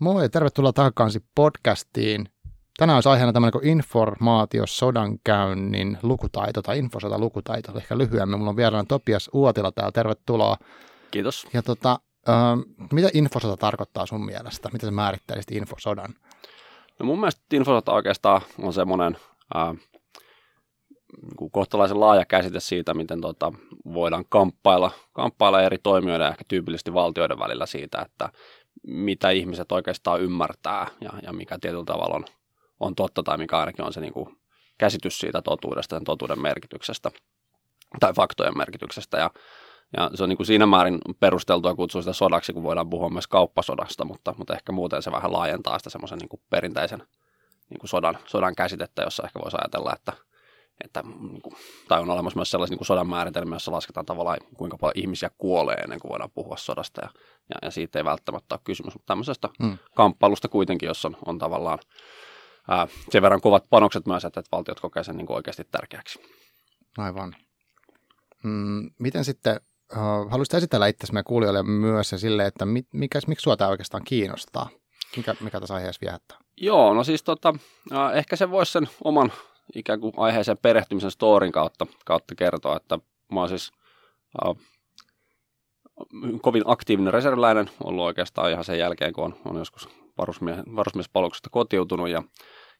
Moi, tervetuloa takaisin podcastiin. Tänään olisi aiheena tämmöinen kuin informaatio sodankäynnin lukutaito tai infosota lukutaito, ehkä lyhyemmin. Mulla on vieraana Topias Uotila täällä, tervetuloa. Kiitos. Ja tota, äh, mitä infosota tarkoittaa sun mielestä? Miten sä määrittelisit infosodan? No mun mielestä infosota oikeastaan on semmoinen äh, niin kohtalaisen laaja käsite siitä, miten tota, voidaan kamppailla, kamppailla eri toimijoiden ja ehkä tyypillisesti valtioiden välillä siitä, että mitä ihmiset oikeastaan ymmärtää ja, ja mikä tietyllä tavalla on, on totta tai mikä ainakin on se niin kuin käsitys siitä totuudesta, sen totuuden merkityksestä tai faktojen merkityksestä. Ja, ja se on niin kuin siinä määrin perusteltua kutsua sitä sodaksi, kun voidaan puhua myös kauppasodasta, mutta, mutta ehkä muuten se vähän laajentaa sitä semmoisen niin perinteisen niin kuin sodan, sodan käsitettä, jossa ehkä voisi ajatella, että – että, niin kuin, tai on olemassa myös sellaisia niin sodan määritelmiä, jossa lasketaan tavallaan kuinka paljon ihmisiä kuolee ennen kuin voidaan puhua sodasta ja, ja, ja siitä ei välttämättä ole kysymys, mutta tämmöisestä mm. kamppailusta kuitenkin, jossa on, on tavallaan ää, sen verran kovat panokset myös, että, että valtiot kokee sen niin kuin oikeasti tärkeäksi. Aivan. Mm, miten sitten, uh, haluaisit esitellä itsesi meidän kuulijoille myös ja sille, että mi, mikä, miksi sinua tämä oikeastaan kiinnostaa? Mikä, mikä tässä aiheessa viehättää? Joo, no siis tota, äh, ehkä se voisi sen oman ikään kuin aiheeseen perehtymisen storin kautta, kautta kertoa, että mä oon siis äh, kovin aktiivinen reserviläinen ollut oikeastaan ihan sen jälkeen, kun on, on joskus varusmie, varusmiespalveluksesta kotiutunut ja,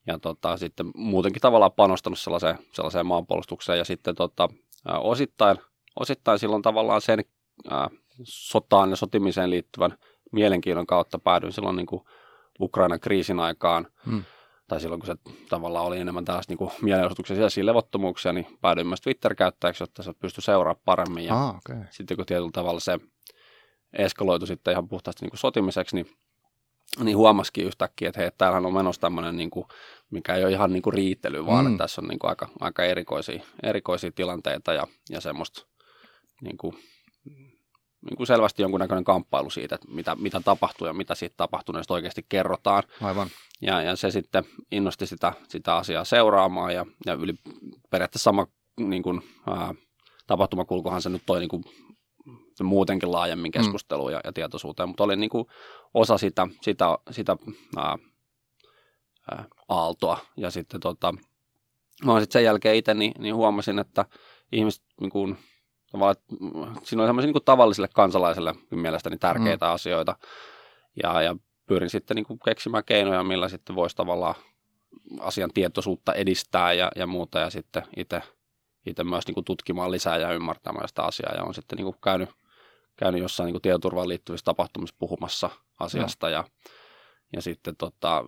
ja tota, sitten muutenkin tavallaan panostanut sellaiseen, sellaiseen maanpuolustukseen. Ja sitten tota, äh, osittain, osittain silloin tavallaan sen äh, sotaan ja sotimiseen liittyvän mielenkiinnon kautta päädyin silloin niin kuin Ukrainan kriisin aikaan. Hmm tai silloin kun se tavallaan oli enemmän tällaista niin mielenosoituksia sisäisiä levottomuuksia, niin päädyin myös Twitter-käyttäjäksi, jotta se pystyi seuraamaan paremmin. Ja ah, okay. sitten kun tietyllä tavalla se eskaloitu sitten ihan puhtaasti niin kuin sotimiseksi, niin, niin huomasikin yhtäkkiä, että hei, täällähän on menossa tämmöinen, niin kuin, mikä ei ole ihan niin kuin riittely, vaan mm. että tässä on niin kuin aika, aika erikoisia, erikoisia tilanteita ja, ja semmoista niin kuin, niin kuin selvästi jonkunnäköinen kamppailu siitä, että mitä, mitä tapahtuu ja mitä siitä tapahtuneesta oikeasti kerrotaan. Aivan. Ja, ja se sitten innosti sitä, sitä asiaa seuraamaan ja, ja yli periaatteessa sama niin kuin, ää, tapahtumakulkuhan se nyt toi niin kuin, muutenkin laajemmin keskusteluun mm. ja, ja tietoisuuteen, mutta oli niin kuin osa sitä, sitä, sitä ää, ää, aaltoa. Ja sitten tota, mä sitten sen jälkeen itse niin, niin huomasin, että ihmiset niin kuin, Tavallaan, siinä on semmoisia niin tavalliselle kansalaiselle mielestäni tärkeitä mm. asioita. Ja, ja pyrin sitten niin kuin keksimään keinoja, millä sitten voisi tavallaan asian tietoisuutta edistää ja, ja muuta. Ja sitten itse, itse myös niin kuin tutkimaan lisää ja ymmärtämään sitä asiaa. Ja on sitten niin kuin käynyt, käynyt jossain niin kuin tietoturvaan liittyvissä tapahtumissa puhumassa asiasta. Mm. Ja, ja sitten tota,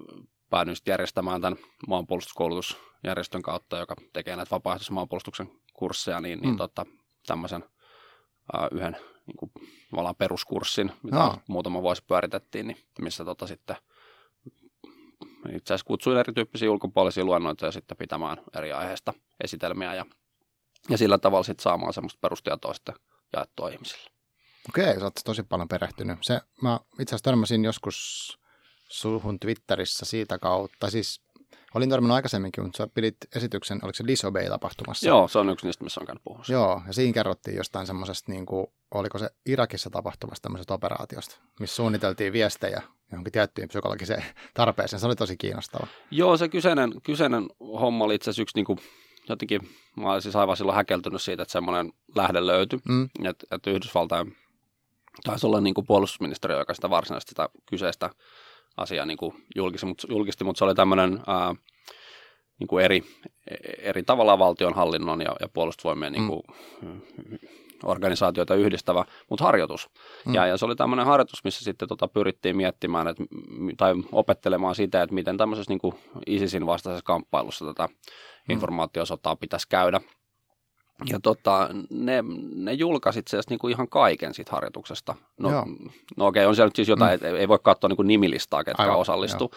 päädyin sitten järjestämään tämän maanpuolustuskoulutusjärjestön kautta, joka tekee näitä vapaaehtoisen maanpuolustuksen kursseja, niin, niin mm. tota, tämmöisen uh, yhden niin kuin, peruskurssin, mitä no. muutama vuosi pyöritettiin, niin missä tota, sitten itse asiassa kutsuin erityyppisiä ulkopuolisia luennoita ja sitten pitämään eri aiheista esitelmiä ja, ja sillä tavalla sitten saamaan semmoista perustietoa sitten jaettua ihmisille. Okei, sä oot tosi paljon perehtynyt. Se, mä itse asiassa törmäsin joskus suhun Twitterissä siitä kautta, siis Olin törmännyt aikaisemminkin, mutta sä pidit esityksen, oliko se Disobey-tapahtumassa? Joo, se on yksi niistä, missä on käynyt puhumassa. Joo, ja siinä kerrottiin jostain semmoisesta, niin kuin, oliko se Irakissa tapahtumasta tämmöisestä operaatiosta, missä suunniteltiin viestejä johonkin tiettyyn psykologiseen tarpeeseen. Se oli tosi kiinnostava. Joo, se kyseinen, kyseinen homma oli itse asiassa yksi, niin kuin, jotenkin, mä olin siis aivan silloin häkeltynyt siitä, että semmoinen lähde löytyi, mm. että, että Yhdysvaltain taisi olla niin kuin puolustusministeriö, joka sitä varsinaisesti sitä kyseistä asia niin kuin julkisti, mutta, julkisti, mutta se oli tämmöinen ää, niin kuin eri, eri tavalla valtionhallinnon ja, ja puolustusvoimien niin kuin, mm. organisaatioita yhdistävä, mutta harjoitus. Mm. Ja, ja se oli tämmöinen harjoitus, missä sitten tota pyrittiin miettimään että, tai opettelemaan sitä, että miten tämmöisessä niin kuin ISISin vastaisessa kamppailussa tätä mm. informaatiosotaa pitäisi käydä – ja tota, ne, ne julkaisit itse asiassa niinku ihan kaiken siitä harjoituksesta. No, no okei, okay, on siellä nyt siis jotain, mm. ei voi katsoa niinku nimilistaa, ketkä Aivan, osallistu.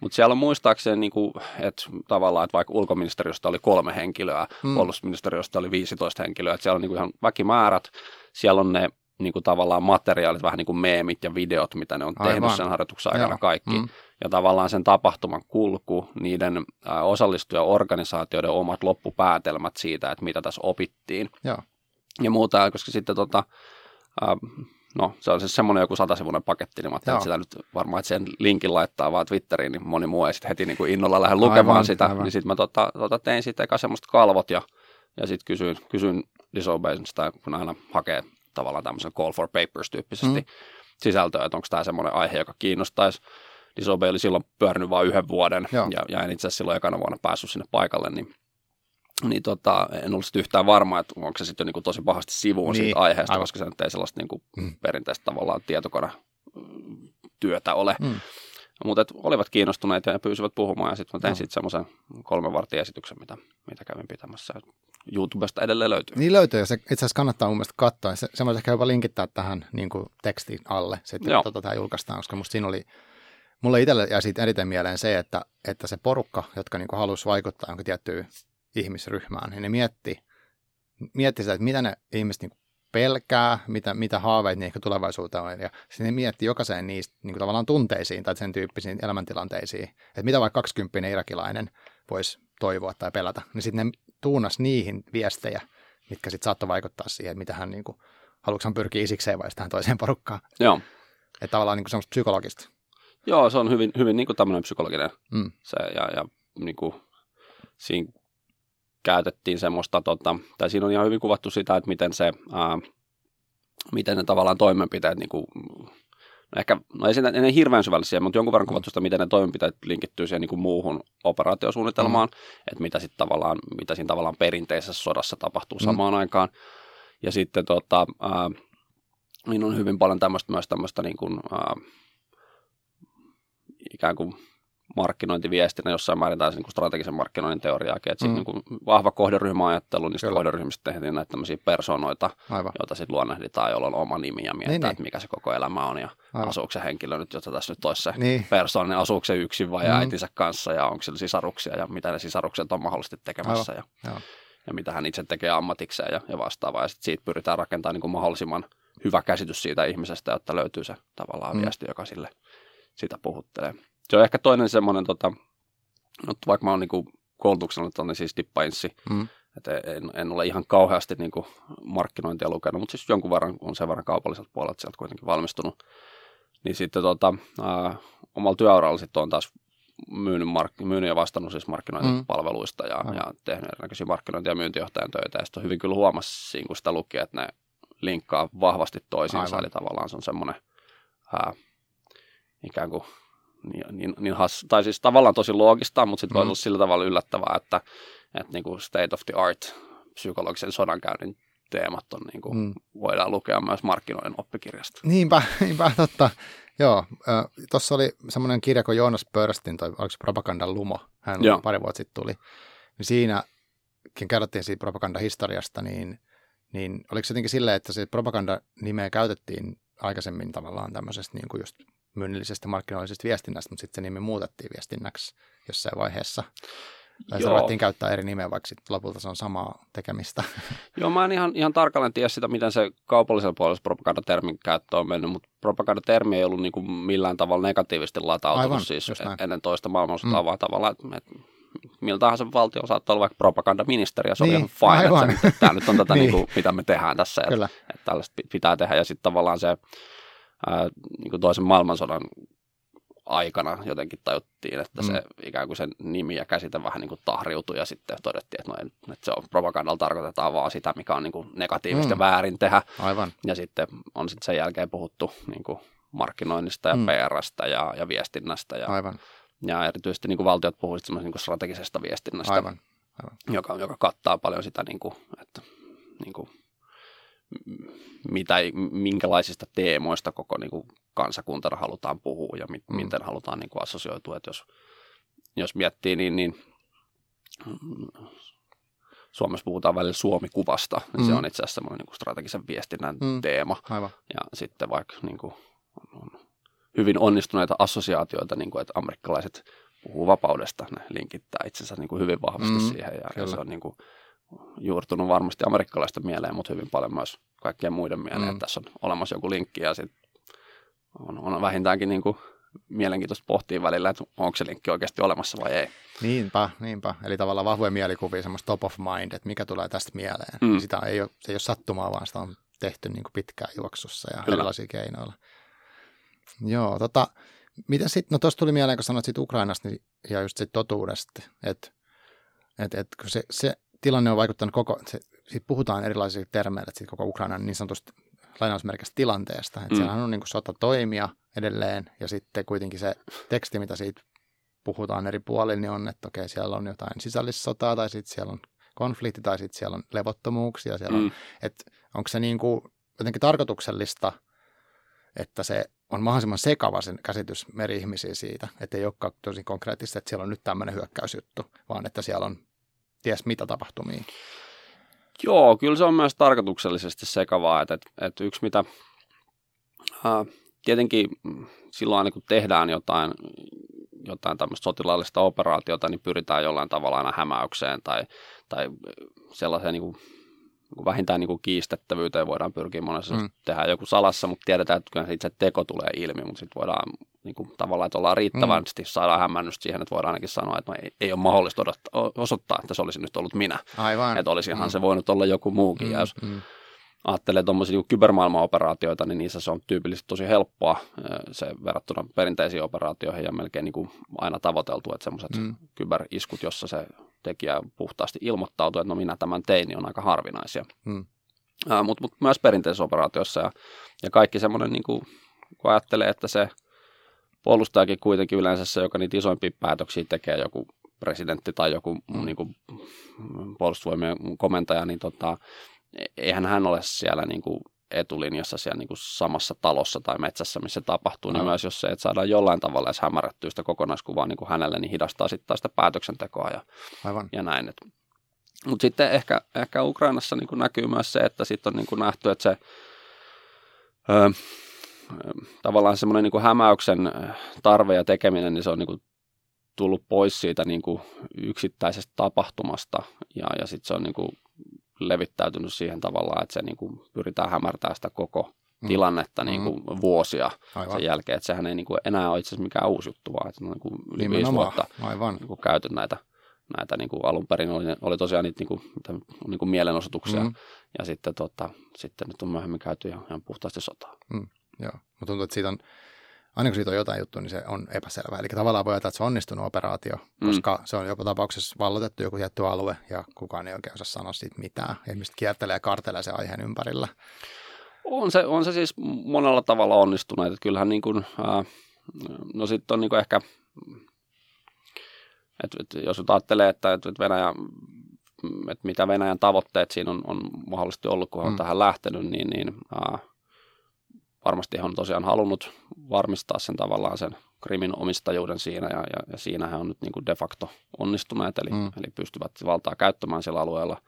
Mutta siellä on muistaakseni, niinku, että tavallaan, että vaikka ulkoministeriöstä oli kolme henkilöä, mm. puolustusministeriöstä oli 15 henkilöä, että siellä on niinku ihan väkimäärät, siellä on ne niin kuin tavallaan materiaalit, vähän niin kuin meemit ja videot, mitä ne on Aivan. tehnyt sen harjoituksen aikana Joo. kaikki. Mm. Ja tavallaan sen tapahtuman kulku, niiden osallistuja-organisaatioiden omat loppupäätelmät siitä, että mitä tässä opittiin. Joo. Ja muuta, koska sitten tota, no se on siis semmoinen joku satasivuinen paketti, niin mä ajattelin, että sitä nyt varmaan, että sen linkin laittaa vaan Twitteriin, niin moni muu ei sitten heti niin kuin innolla lähde lukemaan aivan, sitä, aivan. niin sitten mä tota, tota tein sitten eka semmoista kalvot ja, ja sitten kysyin, kysyin Disobeysta, kun aina hakee tavallaan tämmöisen call for papers tyyppisesti mm. sisältöä, että onko tämä semmoinen aihe, joka kiinnostaisi. Disobey oli silloin pyörinyt vain yhden vuoden Joo. ja, ja en itse asiassa silloin ekana vuonna päässyt sinne paikalle, niin niin tota, en ollut yhtään varma, että onko se sitten niin tosi pahasti sivuun niin, siitä aiheesta, aivan. koska se nyt ei sellaista niin kuin mm. perinteistä tavallaan tietokone työtä ole. Mm. Mutta olivat kiinnostuneita ja pyysivät puhumaan ja sitten mä tein no. sitten semmoisen kolmen vartin esityksen, mitä, mitä kävin pitämässä. YouTubesta edelleen löytyy. Niin löytyy ja se itse asiassa kannattaa mun mielestä katsoa. Se, se voisi ehkä jopa linkittää tähän niin kuin tekstin alle, sitten tota, tämä julkaistaan, koska musta siinä oli, mulle itselle ja siitä eniten mieleen se, että, että se porukka, jotka niin halusi vaikuttaa jonkin tiettyyn ihmisryhmään, niin ne mietti, mietti sitä, että mitä ne ihmiset niin pelkää, mitä, mitä haaveet niin ehkä tulevaisuuteen on. Ja sitten ne mietti jokaiseen niistä niin tavallaan tunteisiin tai sen tyyppisiin elämäntilanteisiin, että mitä vaikka 20 irakilainen voisi toivoa tai pelätä. Niin sitten ne tuunas niihin viestejä, mitkä sitten saattoi vaikuttaa siihen, että mitä hän, niin kuin, haluatko hän pyrkiä isikseen vai tähän toiseen porukkaan. Joo. Että tavallaan niin semmoista psykologista. Joo, se on hyvin, hyvin niin kuin tämmöinen psykologinen. Mm. Se, ja, ja niin kuin, siinä käytettiin semmoista, tota, tai siinä on ihan hyvin kuvattu sitä, että miten se, ää, miten ne tavallaan toimenpiteet, niin kuin, no ehkä, no ei, siinä, hirveän syvällisiä, mutta jonkun verran kuvattu sitä, miten ne toimenpiteet linkittyy siihen niin kuin muuhun operaatiosuunnitelmaan, mm. että mitä, sit tavallaan, mitä siinä tavallaan perinteisessä sodassa tapahtuu mm. samaan aikaan. Ja sitten tota, ää, niin on hyvin paljon tämmöistä myös tämmöistä niin kuin, ää, ikään kuin markkinointiviestinä jossain määrin tai niin strategisen markkinoinnin teoriaakin, että mm. niin vahva kohderyhmäajattelu, niin kohderyhmistä tehtiin näitä tämmöisiä personoita, Aivan. joita sitten luonnehditaan, jolla on oma nimi ja mietitään, niin, niin. että mikä se koko elämä on ja Aivan. asuuko se henkilö nyt, jota tässä nyt olisi se niin. persoona, niin asuuko se yksin vai mm. äitinsä kanssa ja onko sillä sisaruksia ja mitä ne sisarukset on mahdollisesti tekemässä Aivan. ja, ja mitä hän itse tekee ammatikseen ja, ja vastaavaa. Ja sitten siitä pyritään rakentamaan niin kuin mahdollisimman hyvä käsitys siitä ihmisestä, jotta löytyy se tavallaan mm. viesti, joka sille sitä puhuttelee se on ehkä toinen semmoinen, tota, no, vaikka mä oon niinku koulutuksena on siis dippainssi, mm. että en, en, ole ihan kauheasti niinku markkinointia lukenut, mutta siis jonkun verran on sen verran kaupalliselta puolelta sieltä kuitenkin valmistunut. Niin sitten tota, ää, omalla työuralla sitten on taas myynyt, mark- myynyt ja vastannut siis markkinointipalveluista ja, mm. ja tehnyt erinäköisiä markkinointi- ja myyntijohtajan töitä. Ja sitten hyvin kyllä huomasi, kun sitä luki, että ne linkkaa vahvasti toisiinsa, Aivan. eli tavallaan se on semmoinen ää, ikään kuin niin, niin, niin has, tai siis tavallaan tosi loogista, mutta sitten mm. olla sillä tavalla yllättävää, että, että niin kuin state of the art psykologisen sodankäynnin teemat on, niin kuin, mm. voidaan lukea myös markkinoiden oppikirjasta. Niinpä, niinpä totta. Joo, äh, tuossa oli semmoinen kirja kuin Joonas Pörstin, tai oliko se Propagandan lumo, hän Joo. pari vuotta sitten tuli. Niin siinäkin kerrottiin siitä propagandahistoriasta, niin, niin oliko se jotenkin silleen, että se propaganda-nimeä käytettiin aikaisemmin tavallaan tämmöisestä niin kuin just myynnillisestä markkinoillisesta viestinnästä, mutta sitten se nimi muutettiin viestinnäksi jossain vaiheessa. Tai se ruvettiin käyttää eri nimeä, vaikka sitten lopulta se on samaa tekemistä. Joo, mä en ihan, ihan tarkalleen tiedä sitä, miten se kaupallisella puolella propagandatermin käyttö on mennyt, mutta propagandatermi ei ollut niin kuin millään tavalla negatiivisesti latautunut Aivan, siis ennen toista maailmansotaa, mm. vaan tavallaan, että, että millä tahansa valtio saattaa olla vaikka propagandaministeri, ja se niin, on ihan fine, aivan. että, että tämä nyt on tätä, niin. niin kuin, mitä me tehdään tässä, että, että tällaista pitää tehdä, ja sitten tavallaan se ää, niin kuin toisen maailmansodan aikana jotenkin tajuttiin, että mm. se ikään kuin sen nimi ja käsite vähän niin kuin tahriutui ja sitten todettiin, että, no, että se on propagandalla tarkoitetaan vaan sitä, mikä on niin kuin negatiivista mm. väärin tehdä. Aivan. Ja sitten on sitten sen jälkeen puhuttu niin kuin markkinoinnista ja mm. PRstä ja, ja viestinnästä. Ja, Aivan. ja erityisesti niin kuin valtiot puhuisivat niin kuin strategisesta viestinnästä, Aivan. Aivan. Joka, joka kattaa paljon sitä, niin kuin, että niin kuin mitä, minkälaisista teemoista koko niin kuin, kansakuntana halutaan puhua ja mi, mm. miten halutaan niin kuin, assosioitua. Että jos, jos miettii, niin, niin Suomessa puhutaan välillä Suomi-kuvasta, niin mm. se on itse asiassa semmoinen niin strategisen viestinnän mm. teema. Aivan. Ja sitten vaikka niin kuin, on, on hyvin onnistuneita assosiaatioita, niin kuin, että amerikkalaiset puhuu vapaudesta, ne linkittää itsensä niin kuin hyvin vahvasti mm. siihen. Ja, ja se on niin kuin, juurtunut varmasti amerikkalaisten mieleen, mutta hyvin paljon myös kaikkien muiden mieleen, mm. tässä on olemassa joku linkki ja sitten on, on vähintäänkin niin kuin mielenkiintoista pohtia välillä, että onko se linkki oikeasti olemassa vai ei. Niinpä, niinpä. Eli tavallaan vahvoja mielikuvia, semmoista top of mind, että mikä tulee tästä mieleen. Mm. Sitä ei ole, se ei ole sattumaa, vaan sitä on tehty niin kuin pitkään juoksussa ja Kyllä. erilaisilla keinoilla. Joo, tota, miten sitten, no tuossa tuli mieleen, kun sanoit siitä Ukrainasta niin, ja just siitä totuudesta, että et, et, kun se, se tilanne on vaikuttanut koko, se, siitä puhutaan erilaisilla termeillä, että siitä koko Ukrainan niin sanotusti lainausmerkistä tilanteesta, että mm. siellähän on niin kuin sota toimia edelleen ja sitten kuitenkin se teksti, mitä siitä puhutaan eri puolilla, niin on, että okei, siellä on jotain sisällissotaa tai sitten siellä on konflikti tai sitten siellä on levottomuuksia. Siellä mm. on, että onko se niin kuin jotenkin tarkoituksellista, että se on mahdollisimman sekava sen käsitys meri-ihmisiä siitä, että ei olekaan tosi konkreettista, että siellä on nyt tämmöinen hyökkäysjuttu, vaan että siellä on ties mitä tapahtumia. Joo, kyllä se on myös tarkoituksellisesti sekavaa, että, että, yksi mitä, ää, tietenkin silloin aina kun tehdään jotain, jotain tämmöistä sotilaallista operaatiota, niin pyritään jollain tavalla aina hämäykseen tai, tai sellaiseen niin kuin, niin vähintään niin kuin kiistettävyyteen voidaan pyrkiä monessa mm. tehdä joku salassa, mutta tiedetään, että kyllä itse teko tulee ilmi, mutta sitten voidaan niin kuin, tavallaan, että ollaan riittävästi, mm. saadaan hämmennystä siihen, että voidaan ainakin sanoa, että no ei, ei ole mahdollista odottaa, osoittaa, että se olisi nyt ollut minä. Aivan. Että olisihan mm. se voinut olla joku muukin. Mm. Ja jos mm ajattelee tuommoisia niin kybermaailman-operaatioita, niin niissä se on tyypillisesti tosi helppoa se verrattuna perinteisiin operaatioihin ja melkein niin kuin aina tavoiteltu, että semmoiset mm. kyberiskut, jossa se tekijä puhtaasti ilmoittautuu, että no minä tämän tein, niin on aika harvinaisia. Mm. Mutta mut myös perinteisissä operaatioissa ja, ja kaikki semmoinen, niin kuin, kun ajattelee, että se puolustajakin kuitenkin yleensä se, joka niitä isoimpia päätöksiä tekee, joku presidentti tai joku mm. niin kuin, puolustusvoimien komentaja, niin tota, eihän hän ole siellä niin kuin etulinjassa siellä niin kuin samassa talossa tai metsässä, missä se tapahtuu, no. niin myös jos se, että saadaan jollain tavalla edes hämärrettyä sitä kokonaiskuvaa niin kuin hänelle, niin hidastaa sitten sitä päätöksentekoa ja, Aivan. ja näin. Mutta sitten ehkä, ehkä Ukrainassa niin kuin näkyy myös se, että sitten on niin kuin nähty, että se ö, tavallaan semmoinen niin hämäyksen tarve ja tekeminen, niin se on niin kuin tullut pois siitä niin kuin yksittäisestä tapahtumasta ja, ja sitten se on niin kuin levittäytynyt siihen tavallaan, että se niin kuin pyritään hämärtämään sitä koko mm. tilannetta niin kuin mm. vuosia Aivan. sen jälkeen. Että sehän ei niin kuin enää ole itse asiassa mikään uusi juttu, vaan että niin kuin yli viisi vuotta Aivan. Niin kuin käyty näitä, näitä niin kuin alun perin oli, oli tosiaan niitä niin kuin, niin kuin mielenosoituksia mm. ja sitten, tota, sitten nyt on myöhemmin käyty ihan, ihan puhtaasti sotaa. Mm. Joo, mutta tuntuu, että siitä on aina kun siitä on jotain juttua, niin se on epäselvää. Eli tavallaan voi ajatella, että se on onnistunut operaatio, mm. koska se on jopa tapauksessa vallotettu joku tietty alue ja kukaan ei oikein osaa sanoa siitä mitään. Ihmiset kiertelee ja kartelee sen aiheen ympärillä. On se, on se siis monella tavalla onnistunut. Että kyllähän niin kuin, ää, no sitten on niin kuin ehkä, että, että jos nyt ajattelee, että, että Venäjä että mitä Venäjän tavoitteet siinä on, on mahdollisesti ollut, kun on mm. tähän lähtenyt, niin, niin ää, varmasti he on tosiaan halunnut varmistaa sen tavallaan sen krimin omistajuuden siinä ja, ja, ja siinä he on nyt niin kuin de facto onnistuneet, eli, mm. eli pystyvät valtaa käyttämään sillä alueella,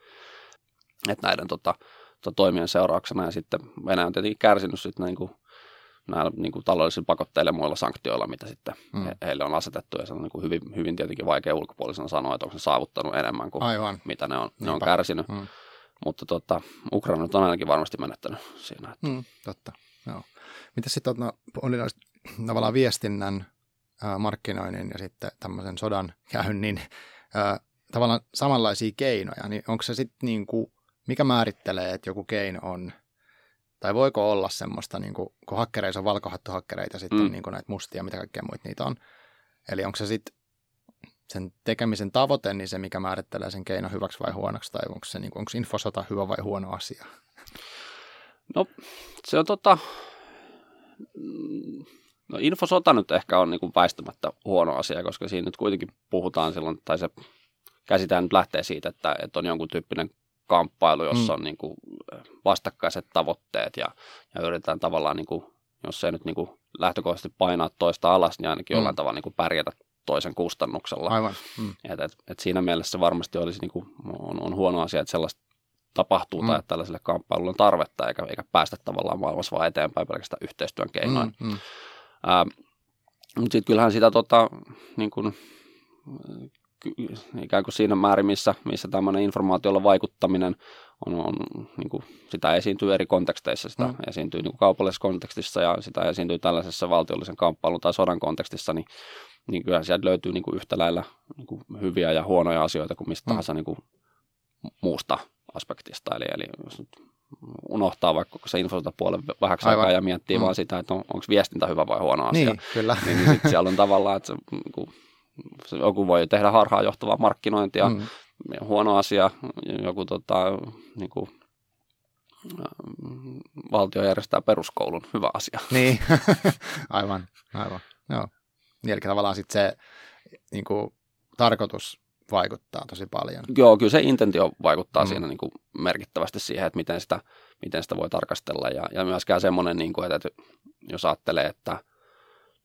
että näiden tota, tota, toimien seurauksena ja sitten Venäjä on tietenkin kärsinyt sitten niin kuin, näillä niin kuin taloudellisilla pakotteilla ja muilla sanktioilla, mitä sitten mm. he, heille on asetettu ja se on niin kuin hyvin, hyvin tietenkin vaikea ulkopuolisena sanoa, että onko se saavuttanut enemmän kuin Aivan. mitä ne on, ne on kärsinyt. Mm. Mutta tota, Ukraina on ainakin varmasti menettänyt siinä. Että... Mm, totta. Joo. Mitä sitten no, oli tavallaan viestinnän, ää, markkinoinnin ja sitten tämmöisen sodan käynnin ää, tavallaan samanlaisia keinoja, niin onko se sitten niin kuin, mikä määrittelee, että joku keino on, tai voiko olla semmoista, niin kuin, kun hakkereissa on valkohattuhakkereita ja sitten mm. niin kuin näitä mustia, mitä kaikkea muita niitä on. Eli onko se sitten sen tekemisen tavoite, niin se, mikä määrittelee sen keino hyväksi vai huonoksi, tai onko se niin kuin, onko infosota hyvä vai huono asia? No se on tota, no infosota nyt ehkä on niin kuin väistämättä huono asia, koska siinä nyt kuitenkin puhutaan silloin, tai se käsitään nyt lähtee siitä, että, että on jonkun tyyppinen kamppailu, jossa mm. on niin kuin vastakkaiset tavoitteet ja, ja yritetään tavallaan, niin kuin, jos ei nyt niin kuin lähtökohtaisesti painaa toista alas, niin ainakin mm. jollain tavalla niin kuin pärjätä toisen kustannuksella. Aivan. Mm. Et, et, et siinä mielessä varmasti olisi niin kuin, on, on huono asia, että sellaista tapahtuu mm. tai että tällaiselle kamppailulle on tarvetta, eikä, eikä päästä tavallaan maailmassa vaan eteenpäin pelkästään yhteistyön keinoin. Mm, mm. mutta sitten kyllähän sitä tota, niin kuin, ikään kuin siinä määrin, missä, missä tämmöinen informaatiolla vaikuttaminen on, on niin kuin, sitä esiintyy eri konteksteissa, sitä mm. esiintyy niin kuin kaupallisessa kontekstissa ja sitä esiintyy tällaisessa valtiollisen kamppailun tai sodan kontekstissa, niin, niin kyllä sieltä löytyy niin kuin yhtä lailla niin kuin hyviä ja huonoja asioita kuin mistä mm. tahansa niin kuin muusta aspektista. Eli, eli jos nyt unohtaa vaikka se puolen vähäksi aikaa ja miettii mm. vaan sitä, että on, onko viestintä hyvä vai huono asia. Niin, kyllä. niin, niin sitten siellä on tavallaan, että se, kun, se, joku voi tehdä harhaa johtavaa markkinointia, mm. huono asia, joku tota, niin kuin, valtio järjestää peruskoulun, hyvä asia. Niin, aivan, aivan. Joo. Niin, eli tavallaan sitten se niin kuin, tarkoitus vaikuttaa tosi paljon. Joo, kyllä se intentio vaikuttaa mm. siinä niin kuin merkittävästi siihen, että miten sitä, miten sitä voi tarkastella. Ja, ja myöskään semmoinen, niin kuin, että jos ajattelee, että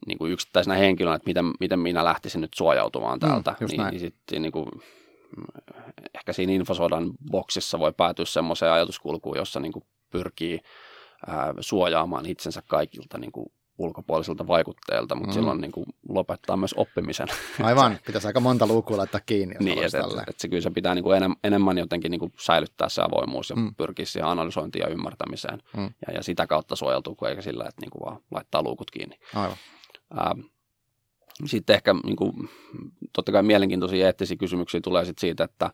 niin kuin yksittäisenä henkilönä, että miten, miten minä lähtisin nyt suojautumaan täältä, mm, niin, niin sitten niin kuin, ehkä siinä infosodan boksissa voi päätyä semmoiseen ajatuskulkuun, jossa niin kuin pyrkii ää, suojaamaan itsensä kaikilta niin kuin ulkopuolisilta vaikutteilta, mutta mm. silloin niin kuin lopettaa myös oppimisen. Aivan, pitäisi aika monta lukua laittaa kiinni. niin, että et, et se kyllä se pitää niin kuin enem, enemmän jotenkin niin kuin säilyttää se avoimuus ja mm. pyrkiä siihen analysointiin ja ymmärtämiseen. Mm. Ja, ja sitä kautta suojeltuu, kuin eikä sillä, että niin kuin vaan laittaa luukut kiinni. Aivan. Ää, sitten ehkä niin kuin, totta kai mielenkiintoisia eettisiä kysymyksiä tulee sit siitä, että,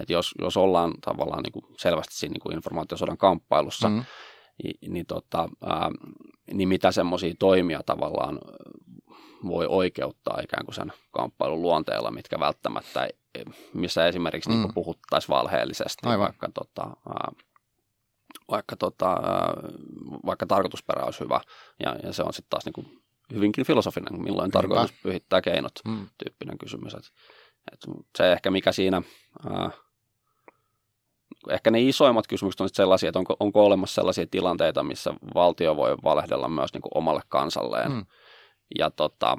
että jos, jos ollaan tavallaan niin kuin selvästi siinä niin kuin informaatiosodan kamppailussa, mm niin, niin, tota, ää, niin mitä semmoisia toimia tavallaan voi oikeuttaa ikään kuin sen kamppailun luonteella, mitkä välttämättä, missä esimerkiksi mm. niin puhuttaisiin valheellisesti, Aivan. vaikka, tota, vaikka, tota, vaikka tarkoitusperä olisi hyvä, ja, ja se on sitten taas niin kuin hyvinkin filosofinen, milloin Niinpä. tarkoitus pyhittää keinot, mm. tyyppinen kysymys. Et, et se ehkä mikä siinä... Ää, ehkä ne isoimmat kysymykset on sellaisia, että onko, onko olemassa sellaisia tilanteita, missä valtio voi valehdella myös niin kuin omalle kansalleen. Mm. Ja tota,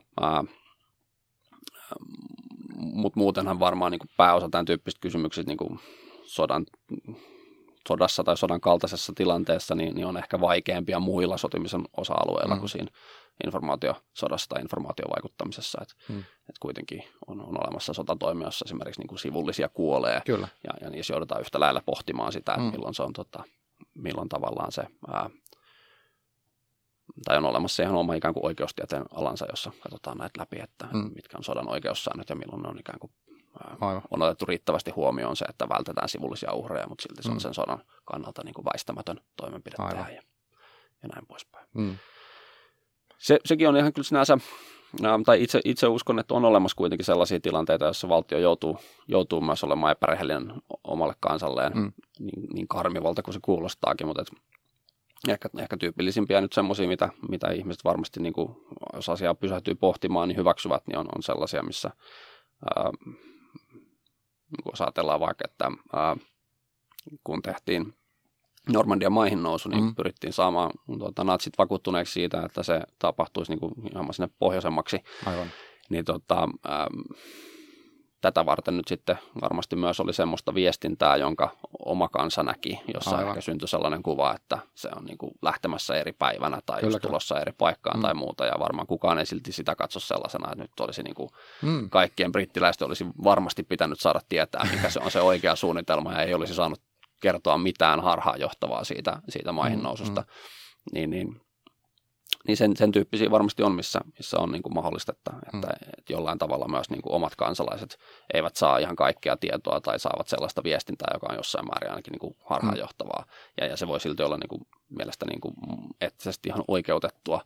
mutta muutenhan varmaan niin kuin pääosa tämän tyyppisistä kysymyksistä niin kuin sodan, sodassa tai sodan kaltaisessa tilanteessa niin, niin on ehkä vaikeampia muilla sotimisen osa-alueilla mm. kuin siinä informaatiosodassa tai informaatiovaikuttamisessa. Että hmm. Et kuitenkin on, on olemassa sotatoimia, jossa esimerkiksi niin kuin sivullisia kuolee Kyllä. Ja, ja niissä joudutaan yhtä lailla pohtimaan sitä, että hmm. milloin se on tota, milloin tavallaan se ää, tai on olemassa ihan oma ikään kuin oikeustieteen alansa, jossa katsotaan näitä läpi, että hmm. mitkä on sodan oikeussäännöt ja milloin ne on ikään kuin ää, on otettu riittävästi huomioon se, että vältetään sivullisia uhreja, mutta silti se on hmm. sen sodan kannalta niin kuin väistämätön toimenpide tehdä ja, ja näin poispäin. Hmm se, sekin on ihan kyllä sinänsä, tai itse, itse uskon, että on olemassa kuitenkin sellaisia tilanteita, joissa valtio joutuu, joutuu myös olemaan epärehellinen omalle kansalleen, mm. niin, niin karmivalta kuin se kuulostaakin, mutta et, ehkä, ehkä tyypillisimpiä nyt semmoisia, mitä, mitä ihmiset varmasti, niin kuin, jos asiaa pysähtyy pohtimaan, niin hyväksyvät, niin on, on sellaisia, missä ää, niin jos ajatellaan vaikka, että ää, kun tehtiin Normandian maihin nousu, niin mm. pyrittiin saamaan tuota, natsit vakuuttuneeksi siitä, että se tapahtuisi niin kuin ihan sinne pohjoisemmaksi. Aivan. Niin tota, ähm, tätä varten nyt sitten varmasti myös oli semmoista viestintää, jonka oma kansa näki, jossa Aivan. ehkä syntyi sellainen kuva, että se on niin kuin lähtemässä eri päivänä tai Kyllä, just tulossa eri paikkaan mm. tai muuta. Ja varmaan kukaan ei silti sitä katso sellaisena, että nyt olisi niin kuin mm. kaikkien brittiläisten olisi varmasti pitänyt saada tietää, mikä se on se oikea suunnitelma ja ei olisi saanut kertoa mitään harhaanjohtavaa siitä, siitä maihin mm, noususta. Mm, mm. Niin, niin, niin sen, sen tyyppisiä varmasti on, missä, missä on niin kuin mahdollista, että, mm. että, että jollain tavalla myös niin kuin omat kansalaiset eivät saa ihan kaikkea tietoa tai saavat sellaista viestintää, joka on jossain määrin ainakin niin kuin harhaanjohtavaa. Mm. Ja, ja se voi silti olla niin kuin, mielestäni niin kuin eettisesti ihan oikeutettua,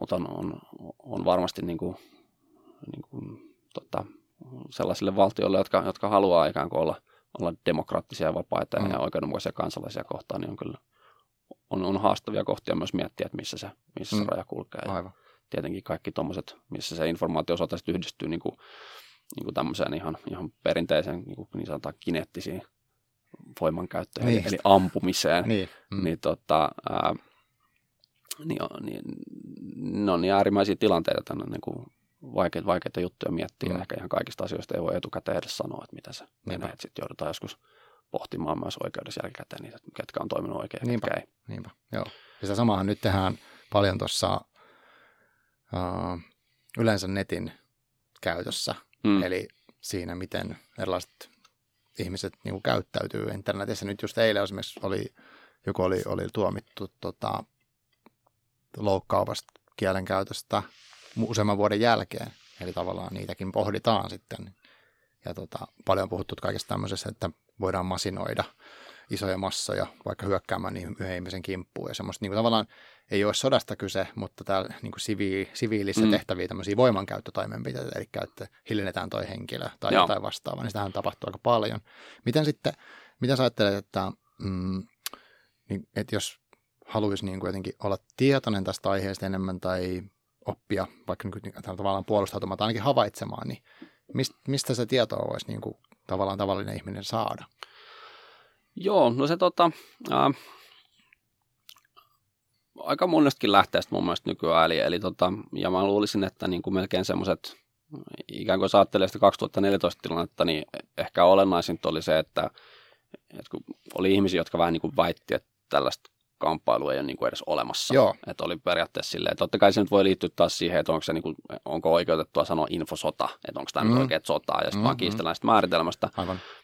mutta on, on, on varmasti niin kuin, niin kuin, tota, sellaisille valtioille, jotka, jotka haluaa ikään kuin olla – olla demokraattisia ja vapaita mm. ja oikeudenmukaisia kansalaisia kohtaan, niin on kyllä on, on haastavia kohtia myös miettiä, että missä se, missä mm. se raja kulkee. Aivan. Tietenkin kaikki tuommoiset, missä se informaatio osalta yhdistyy niin kuin, niin kuin tämmöiseen ihan, ihan perinteiseen niin, kuin niin sanotaan kineettisiin voimankäyttöön, niin. eli ampumiseen, niin, mm. niin, tota, ää, niin, niin, ne on niin äärimmäisiä tilanteita tänne niin kuin vaikeita, vaikeita juttuja miettiä. Mm. Ehkä ihan kaikista asioista ei voi etukäteen edes sanoa, että mitä se menee. Sitten joudutaan joskus pohtimaan myös oikeudessa jälkikäteen niitä, ketkä on toiminut oikein ja niinpä, ketkä ei. Niinpä, joo. Ja sitä samahan nyt tehdään paljon tuossa uh, yleensä netin käytössä. Mm. Eli siinä, miten erilaiset ihmiset niin kuin käyttäytyy internetissä. Nyt just eilen esimerkiksi oli, joku oli, oli tuomittu tota, loukkaavasta kielenkäytöstä useamman vuoden jälkeen. Eli tavallaan niitäkin pohditaan sitten. Ja tota, paljon on puhuttu kaikesta tämmöisessä, että voidaan masinoida isoja massoja vaikka hyökkäämään niin yhden ihmisen kimppuun ja semmoista niin kuin tavallaan ei ole sodasta kyse, mutta täällä niin kuin siviili, siviilissä mm. tehtäviä tämmöisiä voimankäyttötoimenpiteitä, eli että hiljennetään toi henkilö tai Joo. jotain vastaavaa, niin sitähän tapahtuu aika paljon. Miten sitten, miten sä ajattelet, että, mm, niin, että jos haluaisi niin kuin jotenkin olla tietoinen tästä aiheesta enemmän tai oppia vaikka niin tavallaan puolustautumaan tai ainakin havaitsemaan, niin mistä se tietoa voisi niin kuin, tavallaan tavallinen ihminen saada? Joo, no se tota, äh, aika monestakin lähteestä mun mielestä nykyään, eli, eli tota, ja mä luulisin, että niin kuin melkein semmoiset, ikään kuin jos ajattelee sitä 2014 tilannetta, niin ehkä olennaisinta oli se, että, että kun oli ihmisiä, jotka vähän niin kuin väitti, että tällaista kamppailu ei ole niin kuin edes olemassa. Joo. Että oli periaatteessa silleen, totta kai se nyt voi liittyä taas siihen, että onko, se niin kuin, onko oikeutettua sanoa infosota, että onko tämä mm. nyt oikea sotaa, ja sitten mm, vaan kiistellään mm. määritelmästä.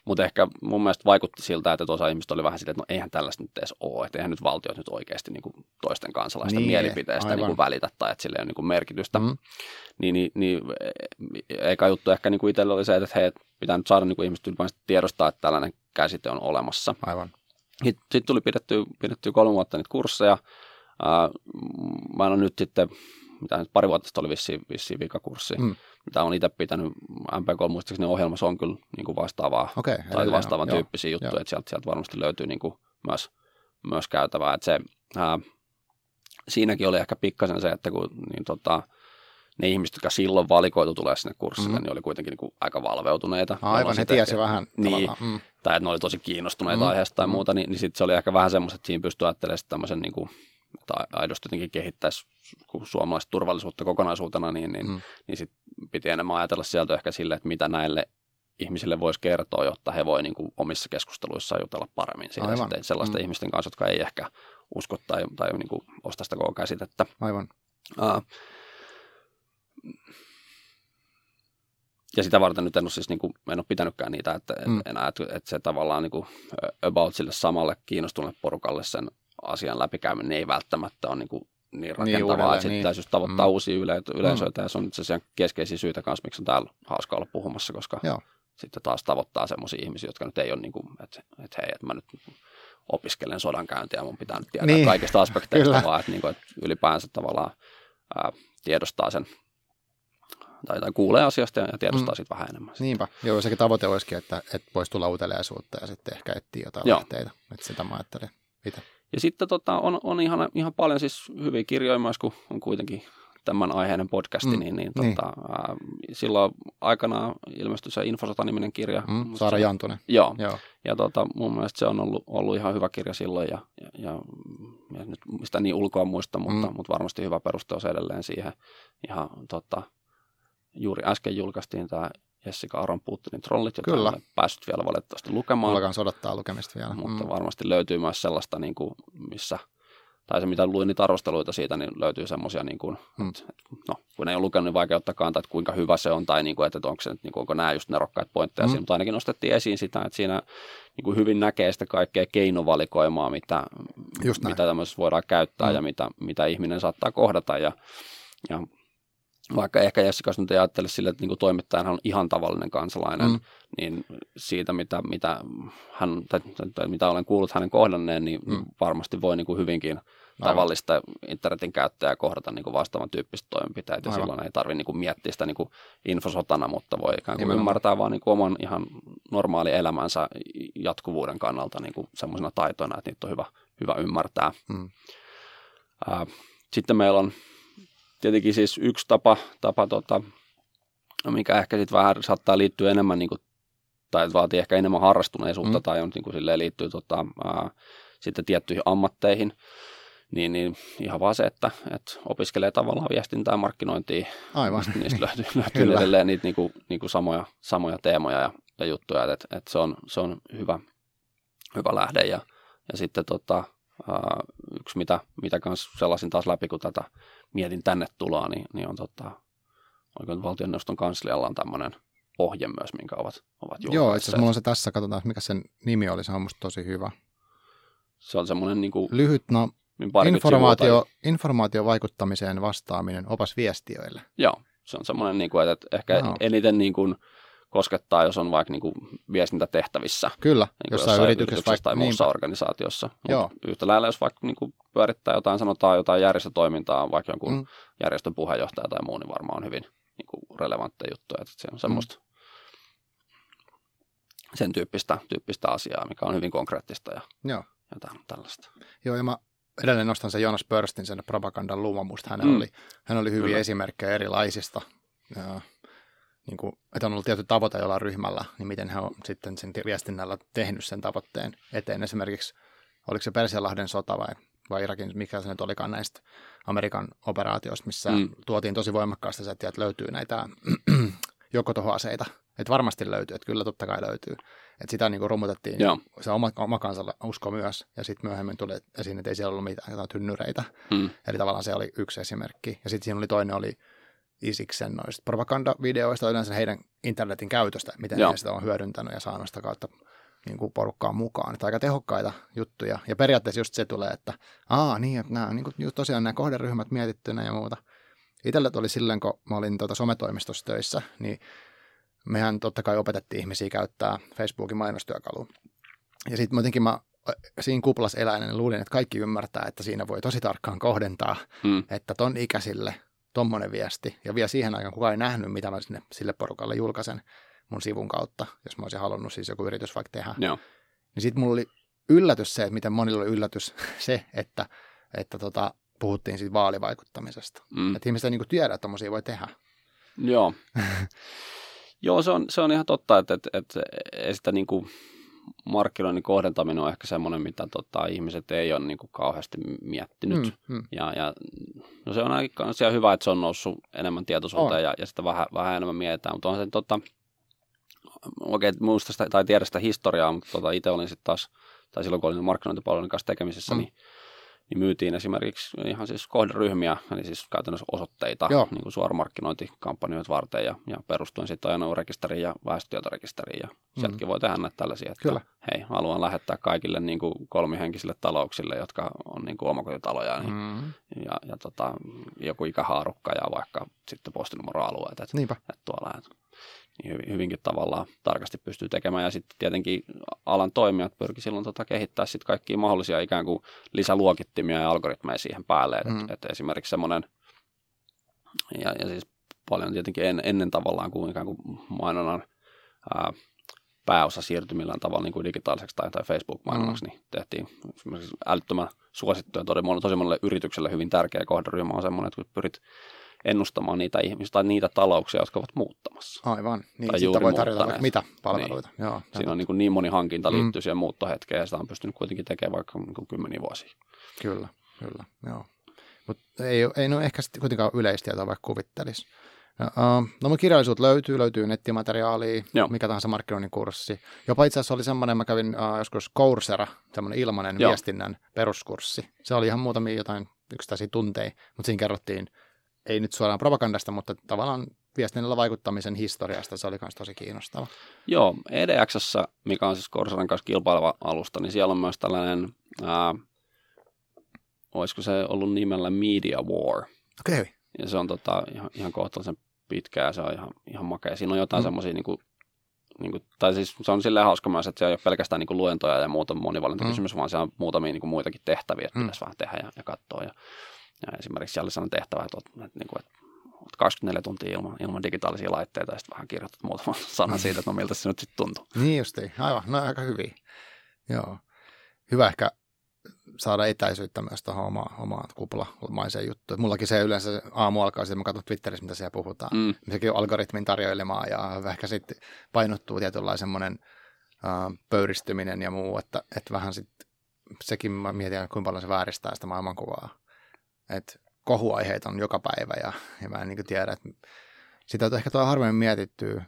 Mutta ehkä mun mielestä vaikutti siltä, että osa ihmistä oli vähän silleen, että no eihän tällaista nyt edes ole, että eihän nyt valtiot nyt oikeasti niin kuin toisten kansalaisten niin, mielipiteistä niin kuin välitä tai että sillä ei ole niin kuin merkitystä. Mm. Niin, niin, niin eikä juttu ehkä niin kuin itsellä oli se, että hei, pitää nyt saada niin kuin ihmiset tiedostaa, että tällainen käsite on olemassa. Aivan. Sitten tuli pidetty, pidetty kolme vuotta niitä kursseja. Ää, mä en ole nyt sitten, mitä nyt pari vuotta sitten oli vissiin, vissiin vikakurssi, mm. mitä on itse pitänyt. MPK muistaakseni ohjelmassa on kyllä niin kuin vastaavaa, okay, tai vastaavan joo, tyyppisiä juttuja, joo. että sieltä, sieltä varmasti löytyy niin kuin myös, myös käytävää. Että se, ää, siinäkin oli ehkä pikkasen se, että kun niin tota, ne ihmiset, jotka silloin valikoitu tulee sinne kurssille, mm. niin oli kuitenkin niin kuin aika valveutuneita. Aivan, he tiesi vähän niin, mm. Tai että ne oli tosi kiinnostuneita mm. aiheesta tai mm. muuta, niin, niin sitten se oli ehkä vähän semmoista, että siinä pystyi ajattelemaan tämmöisen niin kuin, tai aidosti jotenkin kehittäisi suomalaista turvallisuutta kokonaisuutena, niin, niin, mm. niin sit piti enemmän ajatella sieltä ehkä sille, että mitä näille ihmisille voisi kertoa, jotta he voi niin kuin omissa keskusteluissaan jutella paremmin sillä sitten sellaisten mm. ihmisten kanssa, jotka ei ehkä usko tai, tai niin kuin osta sitä koko käsitettä. Aivan. Uh, ja sitä varten nyt en ole, siis niin kuin, en ole pitänytkään niitä, että mm. enää, että, että se tavallaan niin kuin about sille samalle kiinnostuneelle porukalle sen asian läpikäyminen ei välttämättä ole niin, kuin niin, niin rakentavaa, niin, että sitten niin. just tavoittaa mm. uusia yle- yleisöitä, mm. ja se on itse asiassa keskeisiä syitä kanssa, miksi on täällä hauska olla puhumassa, koska Joo. sitten taas tavoittaa sellaisia ihmisiä, jotka nyt ei ole niin kuin, että, että hei, että mä nyt opiskelen sodankäyntiä ja mun pitää nyt tietää niin. kaikista aspekteista, vaan että, niin kuin, että ylipäänsä tavallaan ää, tiedostaa sen tai, tai kuulee asiasta ja tiedostaa mm. sitten vähän enemmän. Niinpä. Joo, sekin tavoite olisikin, että, että voisi tulla uteliaisuutta ja sitten ehkä etsiä jotain Joo. lähteitä. Että sitä mä ajattelin itse. Ja sitten tota, on, on ihan, ihan paljon siis hyviä kirjoja myös, kun on kuitenkin tämän aiheinen podcasti, mm. niin, niin, niin. Tota, ää, silloin aikana ilmestyi se Infosota-niminen kirja. Mm, Saara se, Jantunen. Joo. joo. Ja tota, mun mielestä se on ollut, ollut ihan hyvä kirja silloin, ja, ja, ja, ja nyt sitä niin ulkoa muista, mutta, mm. mutta varmasti hyvä perusteus edelleen siihen. Ja tota, juuri äsken julkaistiin tämä Jessica Aron Putinin trollit, jota Kyllä. en päässyt vielä valitettavasti lukemaan. Mulla odottaa lukemista vielä. Mutta mm. varmasti löytyy myös sellaista, niin kuin, missä, tai se mitä luin niitä arvosteluita siitä, niin löytyy semmoisia, niin kuin, mm. että, no, kun ei ole lukenut, niin vaikea ottaa kantaa, että kuinka hyvä se on, tai niin kuin, että onko, se, niin kuin, onko nämä just nerokkaita pointteja mm. siinä, mutta ainakin nostettiin esiin sitä, että siinä niin kuin hyvin näkee sitä kaikkea keinovalikoimaa, mitä, mitä tämmöisessä voidaan käyttää mm. ja mitä, mitä ihminen saattaa kohdata, ja, ja vaikka ehkä Jessica nyt ei ajattele sille, että niin toimittajana on ihan tavallinen kansalainen, mm. niin siitä, mitä, mitä, hän, tai, tai, mitä olen kuullut hänen kohdanneen, niin mm. varmasti voi niin kuin hyvinkin Aivan. tavallista internetin käyttäjää kohdata niin kuin vastaavan tyyppistä toimenpiteitä. Ja silloin ei tarvitse niin miettiä sitä niin kuin infosotana, mutta voi ikään kuin ymmärtää vaan niin kuin oman ihan normaali elämänsä jatkuvuuden kannalta niin kuin semmoisena taitoina, että niitä on hyvä, hyvä ymmärtää. Mm. sitten meillä on tietenkin siis yksi tapa, tapa tota, mikä ehkä sitten vähän saattaa liittyä enemmän, niin kuin, tai vaatii ehkä enemmän harrastuneisuutta, mm. tai on niin kuin silleen liittyy tota, ää, sitten tiettyihin ammatteihin, niin, niin ihan vaan se, että, että opiskelee tavallaan viestintää ja markkinointia. Aivan. Niistä löytyy, löytyy edelleen niitä niin kuin, niin kuin samoja, samoja teemoja ja, ja juttuja, että, että se, on, se on hyvä, hyvä lähde. Ja, ja sitten tota, yksi, mitä, mitä kanssa sellaisin taas läpi, kun tätä mietin tänne tuloa, niin, niin on tota, oliko valtioneuvoston kanslialla on tämmöinen ohje myös, minkä ovat, ovat Joo, itse asiassa mulla on se tässä, katsotaan, mikä sen nimi oli, se on musta tosi hyvä. Se on semmoinen niin kuin, Lyhyt, no, niin informaatio, tai... informaatiovaikuttamiseen vastaaminen, opas viestiöille. Joo, se on semmoinen, niin kuin, että ehkä no. eniten niin kuin, koskettaa, jos on vaikka niin kuin viestintätehtävissä. Kyllä, niin jossain, jossain yrityksessä, yrityksessä vaikka, tai muussa niinpä. organisaatiossa. Joo. yhtä lailla, jos vaikka niin kuin pyörittää jotain, sanotaan jotain järjestötoimintaa, vaikka jonkun mm. järjestön puheenjohtaja tai muu, niin varmaan on hyvin niin kuin relevantteja juttuja. Että se on semmoista mm. sen tyyppistä, tyyppistä asiaa, mikä on hyvin konkreettista ja Joo. jotain tällaista. Joo, ja mä edelleen nostan sen Jonas Pörstin sen propagandan luuma. Musta hän, mm. oli, hän oli hyviä Kyllä. esimerkkejä erilaisista ja, niin kuin, että on ollut tietty tavoite jollain ryhmällä, niin miten hän on sitten sen viestinnällä tehnyt sen tavoitteen eteen. Esimerkiksi, oliko se Persianlahden sota vai, vai Irakin, mikä se nyt olikaan näistä Amerikan operaatioista, missä mm. tuotiin tosi voimakkaasti se, että löytyy näitä joukkotuhoaseita. Että varmasti löytyy, että kyllä totta kai löytyy. Että sitä niin kuin romutettiin, Joo. se oma, oma kansalla usko myös, ja sitten myöhemmin tuli esiin, että ei siellä ollut mitään jotain tynnyreitä. Mm. Eli tavallaan se oli yksi esimerkki. Ja sitten siinä oli toinen oli Isiksen noista propagandavideoista, yleensä heidän internetin käytöstä, miten Joo. he sitä on hyödyntänyt ja saanut sitä kautta niin kuin porukkaan mukaan. Että aika tehokkaita juttuja. Ja periaatteessa just se tulee, että aa niin, että nämä, niin kuin, tosiaan nämä kohderyhmät mietittynä ja muuta. Itselle oli silloin, kun mä olin tuota sometoimistossa töissä, niin mehän totta kai opetettiin ihmisiä käyttää Facebookin mainostyökalua. Ja sitten jotenkin mä siinä kuplas eläinen niin luulin, että kaikki ymmärtää, että siinä voi tosi tarkkaan kohdentaa, hmm. että ton ikäisille tommonen viesti. Ja vielä siihen aikaan kukaan ei nähnyt, mitä mä sinne, sille porukalle julkaisen mun sivun kautta, jos mä olisin halunnut siis joku yritys vaikka tehdä. Joo. Niin sitten mulla oli yllätys se, että miten monilla oli yllätys se, että, että tota, puhuttiin siitä vaalivaikuttamisesta. Mm. Että ihmiset ei niin tiedä, että tommosia voi tehdä. Joo. Joo, se on, se on ihan totta, että, että, että että sitä niin kuin markkinoinnin kohdentaminen on ehkä semmoinen, mitä tota, ihmiset ei ole niin kuin kauheasti miettinyt. Mm, mm. Ja, ja no se on aika hyvä, että se on noussut enemmän tietoisuuteen ja, ja sitä vähän, vähän enemmän mietitään, mutta on se tota, oikein muista sitä, tai tiedä sitä historiaa, mutta tota, itse olin sitten taas, tai silloin kun olin markkinointipalvelun kanssa tekemisissä, mm. niin niin myytiin esimerkiksi ihan siis kohderyhmiä, eli siis käytännössä osoitteita niin kuin suoramarkkinointikampanjoita varten ja, ja perustuen sitten ajoneuvorekisteriin ja väestötietorekisteriin ja mm. sieltäkin voi tehdä näitä tällaisia, että Kyllä. hei, haluan lähettää kaikille niin kuin kolmihenkisille talouksille, jotka on niin kuin omakotitaloja niin, mm. ja, ja tota, joku ikähaarukka ja vaikka sitten postinumeroalueet, että, että tuolla, että niin hyvinkin tavallaan tarkasti pystyy tekemään. Ja sitten tietenkin alan toimijat pyrkii silloin tota kehittää sitten kaikkia mahdollisia ikään kuin lisäluokittimia ja algoritmeja siihen päälle. Mm. Että et esimerkiksi semmoinen, ja, ja siis paljon tietenkin en, ennen tavallaan kuin ikään kuin mainonnan ää, pääosa siirtyi millään tavalla niin kuin digitaaliseksi tai, tai Facebook-mainonnaksi, mm. niin tehtiin esimerkiksi älyttömän suosittuja tosi monelle yritykselle hyvin tärkeä kohderyhmä on semmoinen, että kun pyrit ennustamaan niitä ihmisiä tai niitä talouksia, jotka ovat muuttamassa. Aivan, niin tai juuri voi tarjota vaikka mitä palveluita. Niin. Joo, Siinä on niin, kuin niin moni hankinta liittyy mm. siihen muuttohetkeen ja sitä on pystynyt kuitenkin tekemään vaikka niin kuin kymmeniä vuosia. Kyllä, kyllä, joo. Mutta ei, ei no ehkä sitten kuitenkaan yleistietoa vaikka kuvittelisi. No, no mun kirjallisuut löytyy, löytyy nettimateriaalia, Joo. mikä tahansa markkinoinnin kurssi. Jopa itse asiassa oli semmoinen, mä kävin uh, joskus Coursera, semmoinen ilmainen Joo. viestinnän peruskurssi. Se oli ihan muutamia jotain yksittäisiä tunteja, mutta siinä kerrottiin ei nyt suoraan propagandasta, mutta tavallaan viestinnällä vaikuttamisen historiasta, se oli myös tosi kiinnostava. Joo, EDX, mikä on siis Corsarin kanssa kilpaileva alusta, niin siellä on myös tällainen, ää, olisiko se ollut nimellä Media War. Okei. Okay. Ja se on tota, ihan, ihan kohtalaisen pitkä ja se on ihan, ihan makea. Siinä on jotain mm. semmoisia, niin kuin, niin kuin, tai siis se on silleen hauska myös, että se ei ole pelkästään niin kuin luentoja ja muuta monivalintakysymys, mm. vaan se on muutamia niin kuin muitakin tehtäviä, että mm. pitäisi vähän tehdä ja, ja katsoa. Ja, ja esimerkiksi siellä oli sellainen tehtävä, että, että, että, niin kuin, että 24 tuntia ilman, ilman digitaalisia laitteita ja sitten vähän kirjoitat muutaman sanan siitä, että no miltä se nyt sitten tuntuu. niin justiin, aivan, no aika hyvin. Joo. Hyvä ehkä saada etäisyyttä myös tuohon omaan, omaan kuplamaiseen juttuun. Mullakin se yleensä aamu alkaa, että mä katson Twitterissä, mitä siellä puhutaan. Mm. Sekin on algoritmin tarjoilemaa ja ehkä sitten painottuu tietynlainen semmoinen uh, pöyristyminen ja muu, että, että vähän sitten sekin mä mietin, kuinka paljon se vääristää sitä maailmankuvaa että kohuaiheita on joka päivä ja, ja mä en niin tiedä, että sitä on ehkä tuo harvemmin mietitty,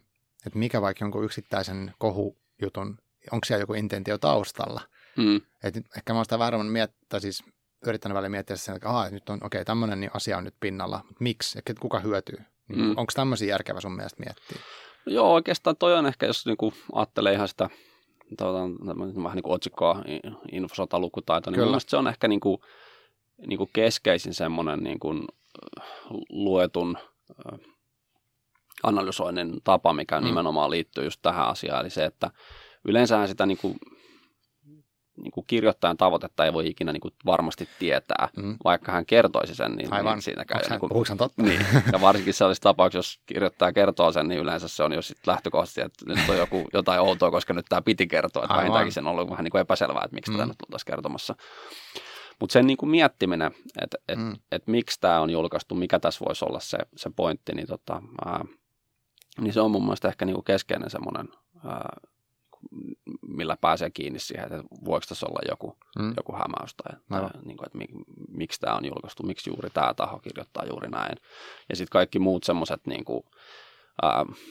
että mikä vaikka jonkun yksittäisen kohujutun, onko siellä joku intentio taustalla. Mm. Et ehkä mä oon sitä vähän miettiä, siis yrittänyt välillä miettiä sen, että Aha, nyt on okei, okay, tämmöinen niin asia on nyt pinnalla, mutta miksi, ja kuka hyötyy? Niin, mm. Onko tämmöisiä järkevä sun mielestä miettiä? Joo, oikeastaan toi on ehkä, jos niin ajattelee ihan sitä tuota, vähän niin kuin otsikkoa, infosotalukutaito, niin Kyllä. se on ehkä niin kuin, niin kuin keskeisin semmoinen niin kuin luetun analysoinnin tapa, mikä mm. nimenomaan liittyy just tähän asiaan. Eli se, että yleensähän sitä niin kuin, niin kuin kirjoittajan tavoitetta ei voi ikinä niin kuin varmasti tietää, mm. vaikka hän kertoisi sen, niin, Aivan. niin siinä käy. Niin kuin, totta? Niin, ja varsinkin sellaisessa tapauksessa, jos kirjoittaja kertoo sen, niin yleensä se on jo sit lähtökohtaisesti, että nyt on joku, jotain outoa, koska nyt tämä piti kertoa, että vähintäänkin sen on ollut vähän niin kuin epäselvää, että miksi mm. tätä nyt oltaisiin kertomassa. Mutta sen niin kuin miettiminen, että et, mm. et miksi tämä on julkaistu, mikä tässä voisi olla se, se pointti, niin, tota, ää, niin se on mun mielestä ehkä niin kuin keskeinen semmoinen, ää, millä pääsee kiinni siihen, että voiko tässä olla joku, mm. joku hämäys tai, tai niin kuin, että mik, miksi tämä on julkaistu, miksi juuri tämä taho kirjoittaa juuri näin. Ja sitten kaikki muut semmoiset, niin kuin,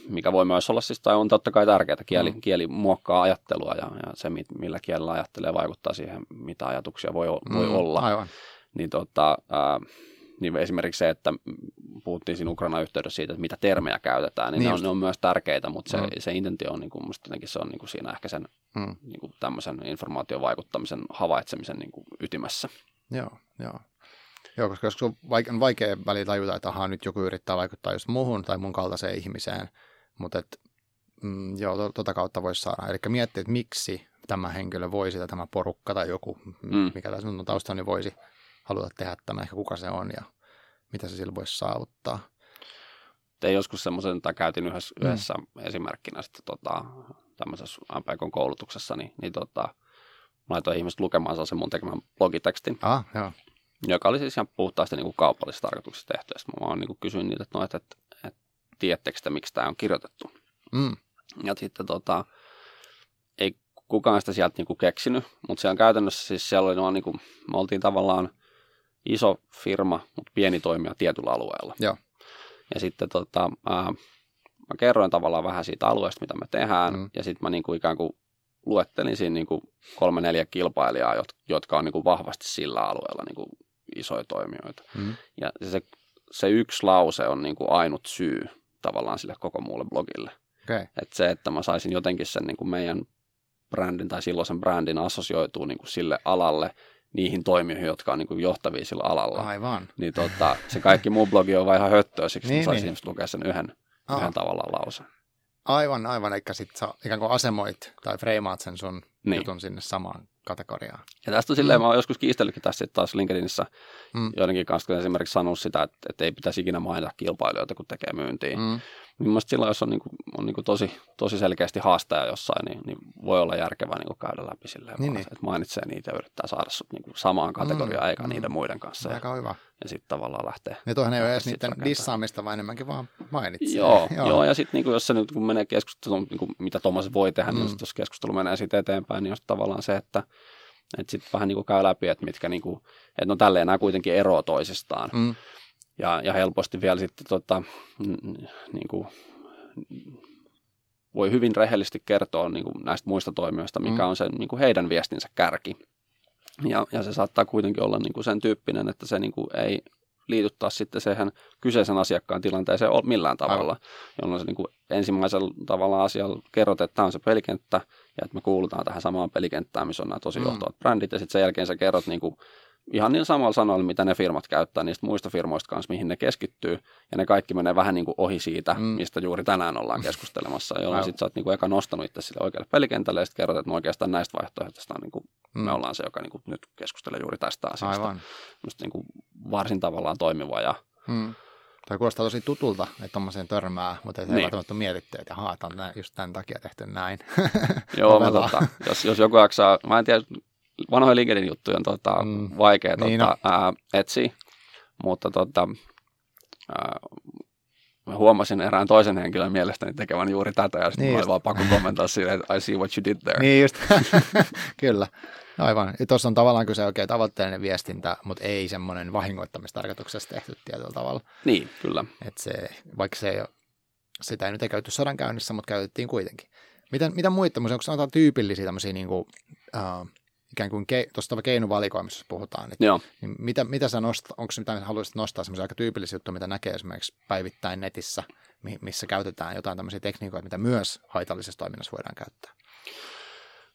mikä voi myös olla siis, tai on totta kai tärkeää, kieli, mm. kieli muokkaa ajattelua ja, ja se, millä kielellä ajattelee, vaikuttaa siihen, mitä ajatuksia voi, voi mm. olla. Aivan. Niin tota, niin esimerkiksi se, että puhuttiin siinä Ukraina-yhteydessä siitä, että mitä termejä käytetään, niin, niin ne, on, ne on myös tärkeitä, mutta se, mm. se intentio on, niin kuin, musta jotenkin se on niin kuin siinä ehkä sen mm. niin kuin tämmöisen informaation vaikuttamisen havaitsemisen niin kuin ytimessä. Joo, joo. Joo, koska joskus on vaikea, vaikea välillä tajuta, että ahaa, nyt joku yrittää vaikuttaa just muuhun tai mun kaltaiseen ihmiseen, mutta et, mm, joo, to, tota kautta voisi saada. Eli miettiä, että miksi tämä henkilö voisi tai tämä porukka tai joku, mm. mikä tässä on taustalla, niin voisi haluta tehdä tämä, ehkä kuka se on ja mitä se sillä voisi saavuttaa. Tein joskus semmoisen, tai käytin yhdessä, mm. yhdessä esimerkkinä sitten tota, tämmöisessä MPKn koulutuksessa, niin, niin tota, mä laitoin ihmiset lukemaan sen mun tekemän blogitekstin, ah, joo. Joka oli siis ihan puhtaasti niin kuin kaupallisessa tarkoituksessa tehty. Sitten mä vaan niin kuin kysyin niitä, että, no, että, että, että tiedättekö te, miksi tämä on kirjoitettu. Mm. Ja sitten tota, ei kukaan sitä sieltä niin kuin keksinyt, mutta siellä käytännössä siis siellä oli vaan niin kuin, me oltiin tavallaan – iso firma, mutta pieni toimija tietyllä alueella. Joo. Ja sitten tota, ää, mä kerroin tavallaan vähän siitä alueesta, mitä me tehdään, mm. ja sitten mä niin kuin ikään kuin luettelin siinä niin kuin kolme neljä kilpailijaa, jotka on niin kuin vahvasti sillä alueella niin kuin isoja toimijoita. Mm. Ja se, se yksi lause on niin kuin ainut syy tavallaan sille koko muulle blogille. Okay. Et se, että mä saisin jotenkin sen niin kuin meidän brändin tai silloisen brändin assosioituu niin kuin sille alalle, niihin toimijoihin, jotka on niin kuin johtavia sillä alalla. Aivan. Niin tota, se kaikki muu blogi on vaan ihan höttöä, siksi niin, saisin niin. lukea sen yhden, Aha. yhden tavallaan lausen. Aivan, aivan. Eikä sitten sä ikään kuin asemoit tai freimaat sen sun niin. jutun sinne samaan kategoriaan. Ja tästä on silleen, mm. mä oon joskus kiistellytkin tässä taas LinkedInissä mm. joidenkin kanssa, kun esimerkiksi sanonut sitä, että, että ei pitäisi ikinä mainita kilpailijoita, kun tekee myyntiä. Mm. Mielestäni silloin, jos on, niin kuin, on niin kuin tosi, tosi selkeästi haastaja jossain, niin, niin voi olla järkevää niin kuin käydä läpi silleen, niin, niin. että mainitsee niitä ja yrittää saada sut niin kuin samaan kategoriaan, mm, eikä mm. niiden muiden kanssa. Aika hyvä. Ja sitten tavallaan lähtee. Ja tuohon ei ole edes niiden dissaamista, vaan enemmänkin vaan mainitsee. Joo, joo. joo ja sitten niin jos se nyt kun menee keskusteluun, niin kuin, mitä Thomas voi tehdä, niin mm. niin jos keskustelu menee sitten eteenpäin, niin on tavallaan se, että että sitten vähän niin kuin käy läpi, että mitkä niin kuin, että no tälleen nämä kuitenkin eroavat toisistaan. Mm. Ja, ja helposti vielä sitten tota, niin kuin, voi hyvin rehellisesti kertoa niin kuin näistä muista toimijoista, mikä mm. on se niin kuin heidän viestinsä kärki. Ja, ja se saattaa kuitenkin olla niin kuin sen tyyppinen, että se niin kuin ei liity taas sitten siihen kyseisen asiakkaan tilanteeseen millään tavalla, Aivan. jolloin se niin kuin ensimmäisellä tavalla asialla kerrot, että tämä on se pelikenttä ja että me kuulutaan tähän samaan pelikenttään, missä on nämä tosi johtavat mm. brändit ja sitten sen jälkeen sä kerrot niin kuin ihan niillä samalla sanoilla, mitä ne firmat käyttää niistä muista firmoista kanssa, mihin ne keskittyy, ja ne kaikki menee vähän niin kuin ohi siitä, mm. mistä juuri tänään ollaan keskustelemassa, jolloin sitten sä oot niin kuin eka nostanut itse sille oikealle pelikentälle, ja sitten kerrot, että no oikeastaan näistä vaihtoehtoista niin kuin mm. me ollaan se, joka niin kuin nyt keskustelee juuri tästä asiasta. Aivan. Musta niin kuin varsin tavallaan toimiva ja mm. Tai kuulostaa tosi tutulta, että tuommoiseen törmää, mutta ei niin. välttämättä mietitty, että haa, on just tämän takia tehty näin. Joo, mä tota, jos, jos joku jaksaa, mä en tiedä, vanhoja LinkedIn juttuja on tota, mm. vaikea niin tota, ää, etsiä, mutta tota, ää, mä huomasin erään toisen henkilön mielestäni tekevän juuri tätä, ja sitten niin mä vaan pakko kommentoida silleen, että I see what you did there. Niin just, kyllä. Aivan. Tuossa on tavallaan kyse oikein tavoitteellinen viestintä, mutta ei semmoinen vahingoittamistarkoituksessa tehty tietyllä tavalla. Niin, kyllä. Et se, vaikka se ei ole, sitä ei nyt ei käytetty sodan käynnissä, mutta käytettiin kuitenkin. Miten, mitä muita, onko sanotaan tyypillisiä tämmöisiä niin kuin, uh, ikään kuin ke, tuosta keinovalikoimista puhutaan, niin, Joo. niin mitä, mitä sä nostat, onko mitä haluaisit nostaa semmoisia aika tyypillisiä juttuja, mitä näkee esimerkiksi päivittäin netissä, missä käytetään jotain tämmöisiä tekniikoita, mitä myös haitallisessa toiminnassa voidaan käyttää?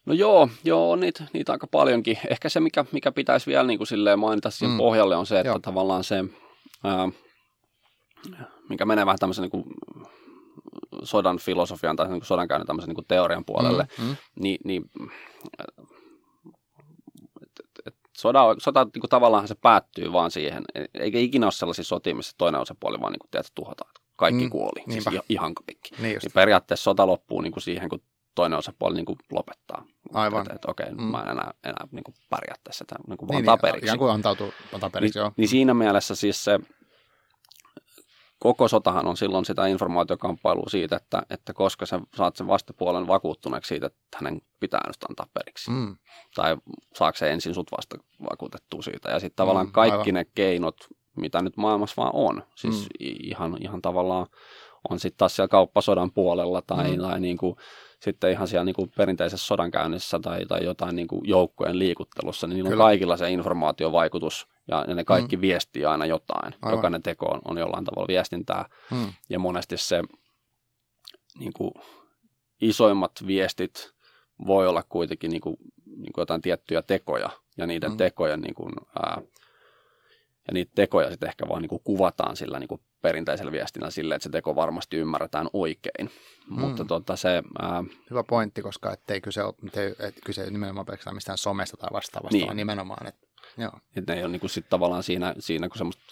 No joo, joo niitä, niitä aika paljonkin. Ehkä se, mikä, mikä pitäisi vielä niin kuin silleen mainita siihen mm. pohjalle, on se, että joo. tavallaan se, ää, mikä menee vähän tämmöisen niin kuin sodan filosofian tai niin sodankäynnin tämmöisen niin teorian puolelle, mm, mm. niin, niin sota, sota niin kuin tavallaan se päättyy vaan siihen, eikä ikinä ole sellaisia sotia, missä toinen osapuoli vaan niin kuin, tiedät, tuhotaan. Kaikki mm, kuoli, siis niinpä. siis ihan kaikki. Niin, niin periaatteessa sota loppuu niin kuin siihen, kun toinen osapuoli niin kuin lopettaa. Aivan. Että, että okei, mm. mä en enää, enää niin kuin pärjää tässä, että niin kuin niin, antaa niin, periksi. Ikään kuin antautuu, antaa periksi, niin, joo. Niin siinä mielessä siis se koko sotahan on silloin sitä informaatiokamppailua siitä, että, että koska sä saat sen vastapuolen vakuuttuneeksi siitä, että hänen pitää nyt antaa periksi. Mm. Tai saako se ensin sut vasta vakuutettua siitä. Ja sitten tavallaan mm, kaikki aivan. ne keinot, mitä nyt maailmassa vaan on, siis mm. ihan, ihan tavallaan on sitten taas siellä kauppasodan puolella tai, mm. tai niin kuin, sitten ihan siellä niin kuin perinteisessä sodankäynnissä tai, tai jotain niin kuin joukkojen liikuttelussa, niin niillä on kaikilla se informaatiovaikutus ja, ja ne kaikki mm. viestii aina jotain. Aivan. Jokainen teko on, on jollain tavalla viestintää mm. ja monesti se niin kuin, isoimmat viestit voi olla kuitenkin niin kuin, niin kuin jotain tiettyjä tekoja ja niiden mm. tekojen niin kuin, ää, ja niitä tekoja sitten ehkä vaan niin kuin kuvataan sillä niin kuin perinteisellä viestinnällä sille, että se teko varmasti ymmärretään oikein. Mm. Mutta tota se, ää... Hyvä pointti, koska ettei kyse ole, ettei, et kyse nimenomaan pelkästään mistään somesta tai vastaavasta, niin. vaan nimenomaan, että joo. Et ne ei ole niin kuin sit tavallaan siinä, siinä kun semmoista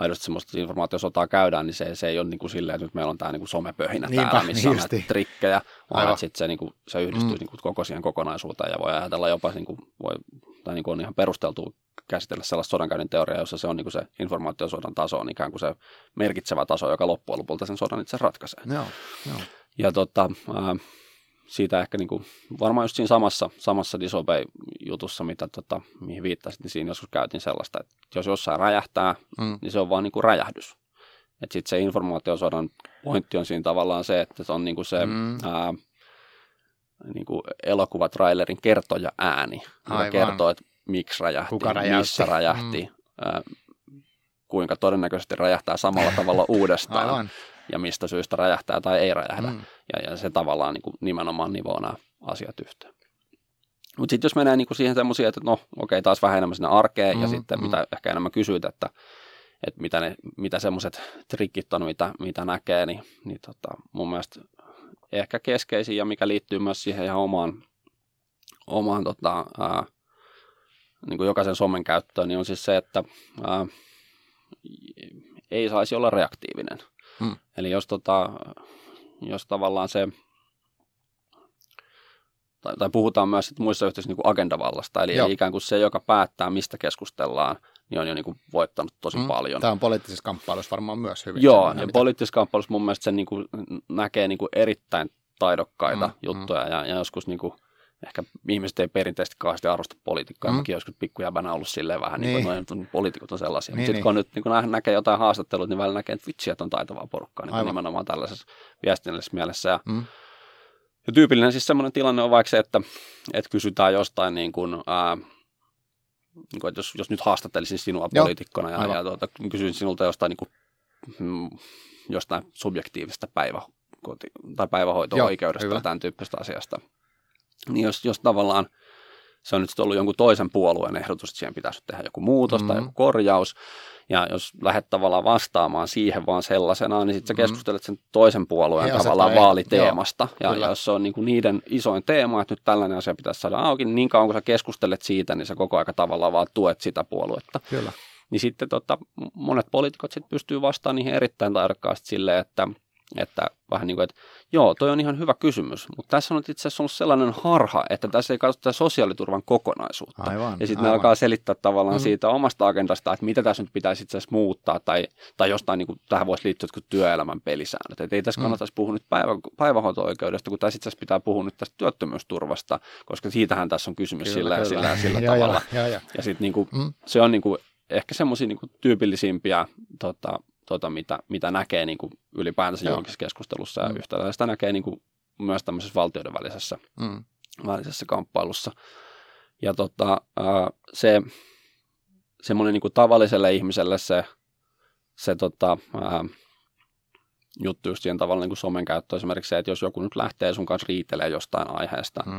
aidosti semmoista informaatiosotaa käydään, niin se, se ei ole niin kuin silleen, että nyt meillä on tämä niin kuin somepöhinä Niinpä, täällä, missä niin on näitä trikkejä, vaan että sitten se, niin kuin, se yhdistyy mm. niin kuin koko siihen kokonaisuuteen ja voi ajatella jopa, niin kuin, voi, tai niin kuin on ihan perusteltu käsitellä sellaista sodankäynnin teoriaa, jossa se on niin kuin se informaatiosodan taso on ikään kuin se merkitsevä taso, joka loppujen lopulta sen sodan itse ratkaisee. Joo, joo. Ja tota, ää, siitä ehkä niin kuin, varmaan just siinä samassa, samassa Disobey-jutussa, mitä, tota, mihin viittasit, niin siinä joskus käytiin sellaista, että jos jossain räjähtää, mm. niin se on vaan niin kuin räjähdys. Että sitten se informaatiosodan pointti on siinä tavallaan se, että se on niin kuin se mm. ää, niin kuin elokuvatrailerin kertoja ääni, joka kertoo, että miksi räjähti, Kuka räjähti. missä räjähti, mm. ää, kuinka todennäköisesti räjähtää samalla tavalla uudestaan. Aivan ja mistä syystä räjähtää tai ei räjähdä. Mm. Ja, ja se tavallaan niin kuin nimenomaan nivoo nämä asiat yhteen. Mutta sitten jos menee niin kuin siihen semmoisia, että no okei, taas vähän enemmän sinne arkeen mm, ja sitten mm. mitä ehkä enemmän kysyt, että, että mitä, ne, mitä semmoiset trikit on, mitä, mitä näkee, niin, niin tota, mun mielestä ehkä keskeisin ja mikä liittyy myös siihen ihan omaan, omaan tota, ää, niin kuin jokaisen somen käyttöön, niin on siis se, että ää, ei saisi olla reaktiivinen. Hmm. Eli jos, tota, jos tavallaan se, tai, tai puhutaan myös sit muissa yhteydessä niin kuin agendavallasta, eli, eli ikään kuin se, joka päättää, mistä keskustellaan, niin on jo niin kuin voittanut tosi hmm. paljon. Tämä on poliittisessa kamppailussa varmaan myös hyvin. Joo, ja poliittisessa kamppailussa mun mielestä se niin kuin näkee niin kuin erittäin taidokkaita hmm. juttuja, hmm. Ja, ja joskus niin kuin ehkä ihmiset ei perinteisesti kauheasti arvosta politiikkaa. Mm. Mäkin joskus pikkujäbänä ollut silleen vähän, niin. niin kuin poliitikot on sellaisia. Niin, Mutta sitten niin. kun nyt niin kun näkee jotain haastatteluita, niin välillä näkee, että vitsi, että on taitavaa porukkaa niin nimenomaan tällaisessa viestinnällisessä mielessä. Ja, mm. ja tyypillinen siis semmoinen tilanne on vaikka se, että, että kysytään jostain niin kuin, ää, niin kuin, että jos, jos nyt haastattelisin sinua Joo. poliitikkona ja, ja tuota, kysyisin sinulta jostain, niin kuin, mm, jostain subjektiivista päivä, tai päivähoito-oikeudesta tai tämän tyyppistä asiasta – niin jos, jos tavallaan se on nyt ollut jonkun toisen puolueen ehdotus, että siihen pitäisi tehdä joku muutos mm. tai joku korjaus, ja jos lähdet tavallaan vastaamaan siihen vaan sellaisenaan, niin sitten sä mm. keskustelet sen toisen puolueen He tavallaan vaaliteemasta. Joo, ja, ja jos se on niinku niiden isoin teema, että nyt tällainen asia pitäisi saada auki, niin niin kauan kun sä keskustelet siitä, niin sä koko aika tavallaan vaan tuet sitä puoluetta. Kyllä. Niin sitten tota, monet poliitikot sitten pystyy vastaamaan niihin erittäin taidokkaasti silleen, että – että vähän niin kuin, että joo, toi on ihan hyvä kysymys, mutta tässä on itse asiassa ollut sellainen harha, että tässä ei katsota sosiaaliturvan kokonaisuutta. Aivan, ja sitten ne alkaa selittää tavallaan mm. siitä omasta agendasta, että mitä tässä nyt pitäisi itse asiassa muuttaa, tai, tai jostain niin kuin, tähän voisi liittyä jotkut työelämän pelisäännöt. Että ei tässä mm. kannattaisi puhua nyt päivä, päivähoito-oikeudesta, kun tässä itse asiassa pitää puhua nyt tästä työttömyysturvasta, koska siitähän tässä on kysymys kyllä, sillä, kyllä. sillä, sillä ja, tavalla. Ja, ja, ja. ja sitten niin kuin, mm. se on niin kuin, ehkä semmoisia niin tyypillisimpiä tota, tota, mitä, mitä näkee niin kuin ylipäätänsä johonkin keskustelussa ja mm. yhtäläistä näkee niin kuin myös tämmöisessä valtioiden välisessä, mm. välisessä kamppailussa. Ja tota, se semmoinen niin kuin tavalliselle ihmiselle se, se tota, ää, juttu just siihen tavalla niin kuin somen käyttö esimerkiksi se, että jos joku nyt lähtee sun kanssa riitelee jostain aiheesta, mm.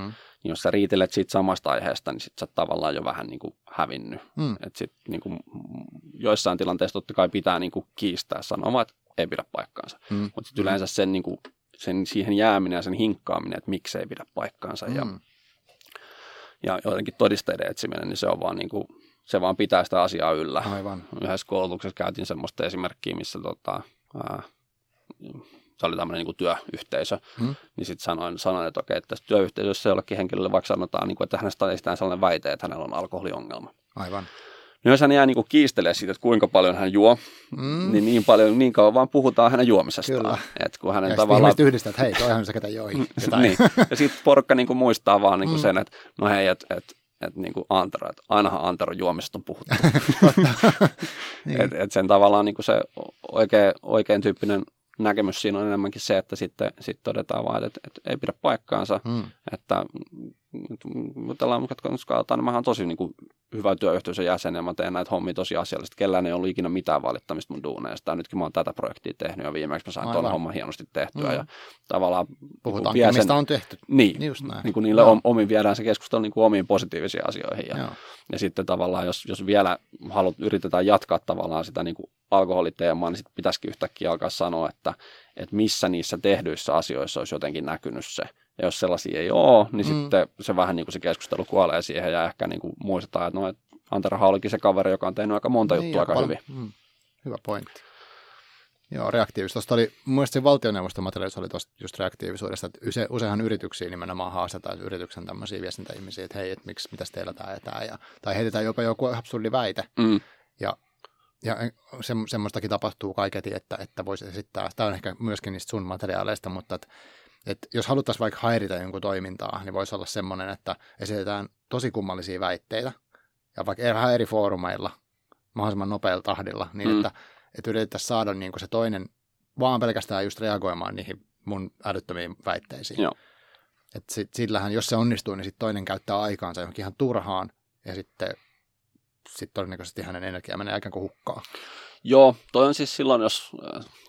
niin jos sä riitelet siitä samasta aiheesta, niin sit sä tavallaan jo vähän niin kuin hävinnyt. Mm. Et sit niin kuin, joissain tilanteissa totta kai pitää niin kuin kiistää sanomaan, että ei pidä paikkaansa. Mm. Mutta sitten yleensä sen niin kuin, sen, siihen jääminen ja sen hinkkaaminen, että miksei pidä paikkaansa mm. ja, ja jotenkin todisteiden etsiminen, niin se on vaan niin kuin, se vaan pitää sitä asiaa yllä. Aivan. Yhdessä koulutuksessa käytiin semmoista esimerkkiä, missä tota, ää, se oli tämmöinen niin työyhteisö, hmm. niin sitten sanoin, sanoin, että okei, että tässä työyhteisössä jollekin henkilölle vaikka sanotaan, niin kuin, että hänestä esitään sellainen väite, että hänellä on alkoholiongelma. Aivan. No jos hän jää niin kiistelee siitä, että kuinka paljon hän juo, mm. niin niin paljon, niin kauan vaan puhutaan hänen juomisestaan. Kyllä. Et kun hänen ja tavallaan... yhdistää, että hei, toihan se ketä joi. niin. Ja sitten porukka niin kuin muistaa vaan niin kuin mm. sen, että no hei, että et, et, niin kuin Antero, että ainahan Antero juomisesta on puhuttu. niin. et, et sen tavallaan niin kuin se oikein, oikein tyyppinen näkemys siinä on enemmänkin se, että sitten, sitten todetaan vaan, että, että ei pidä paikkaansa, hmm. että tällä katsotaan, niin mä oon tosi niin kuin, hyvä työyhteisön jäsen ja mä teen näitä hommia tosi asiallisesti. Kellään ei ollut ikinä mitään valittamista mun duuneista. Nytkin mä oon tätä projektia tehnyt ja viimeksi mä sain tuon homman hienosti tehtyä. Hmm. Ja tavallaan Puhutaan, niin mistä on tehty. Niin, Just näin. niin kuin niille no. omiin viedään se keskustelu niin kuin omiin positiivisiin asioihin. Ja, ja sitten tavallaan, jos, jos vielä haluat, yritetään jatkaa tavallaan sitä niin kuin alkoholiteemaa, niin sitten pitäisikin yhtäkkiä alkaa sanoa, että, että missä niissä tehdyissä asioissa olisi jotenkin näkynyt se. Ja jos sellaisia ei ole, niin mm. sitten se vähän niin kuin se keskustelu kuolee siihen ja ehkä niin kuin muistetaan, että no, että Antero olikin se kaveri, joka on tehnyt aika monta niin, juttua aika paljon. hyvin. Mm. Hyvä pointti. Joo, reaktiivisuus. Oli, mun mielestä valtioneuvoston materiaalissa oli tuosta just reaktiivisuudesta, että use, useinhan yrityksiä nimenomaan haastetaan yrityksen tämmöisiä viestintäihmisiä, että hei, että miksi, mitäs teillä tämä etää, ja, tai heitetään jopa joku absurdi väite, mm. ja ja se, semmoistakin tapahtuu kaiketi, että, että voisi esittää, tämä on ehkä myöskin niistä sun materiaaleista, mutta että, että jos haluttaisiin vaikka häiritä jonkun toimintaa, niin voisi olla semmoinen, että esitetään tosi kummallisia väitteitä, ja vaikka vähän eri foorumeilla, mahdollisimman nopealla tahdilla, niin mm. että, että yritettäisiin saada niin kuin se toinen vaan pelkästään just reagoimaan niihin mun älyttömiin väitteisiin. Joo. Että sit, sillähän, jos se onnistuu, niin sitten toinen käyttää aikaansa johonkin ihan turhaan, ja sitten sitten todennäköisesti hänen energia menee aika kuin hukkaan. Joo, toi on siis silloin, jos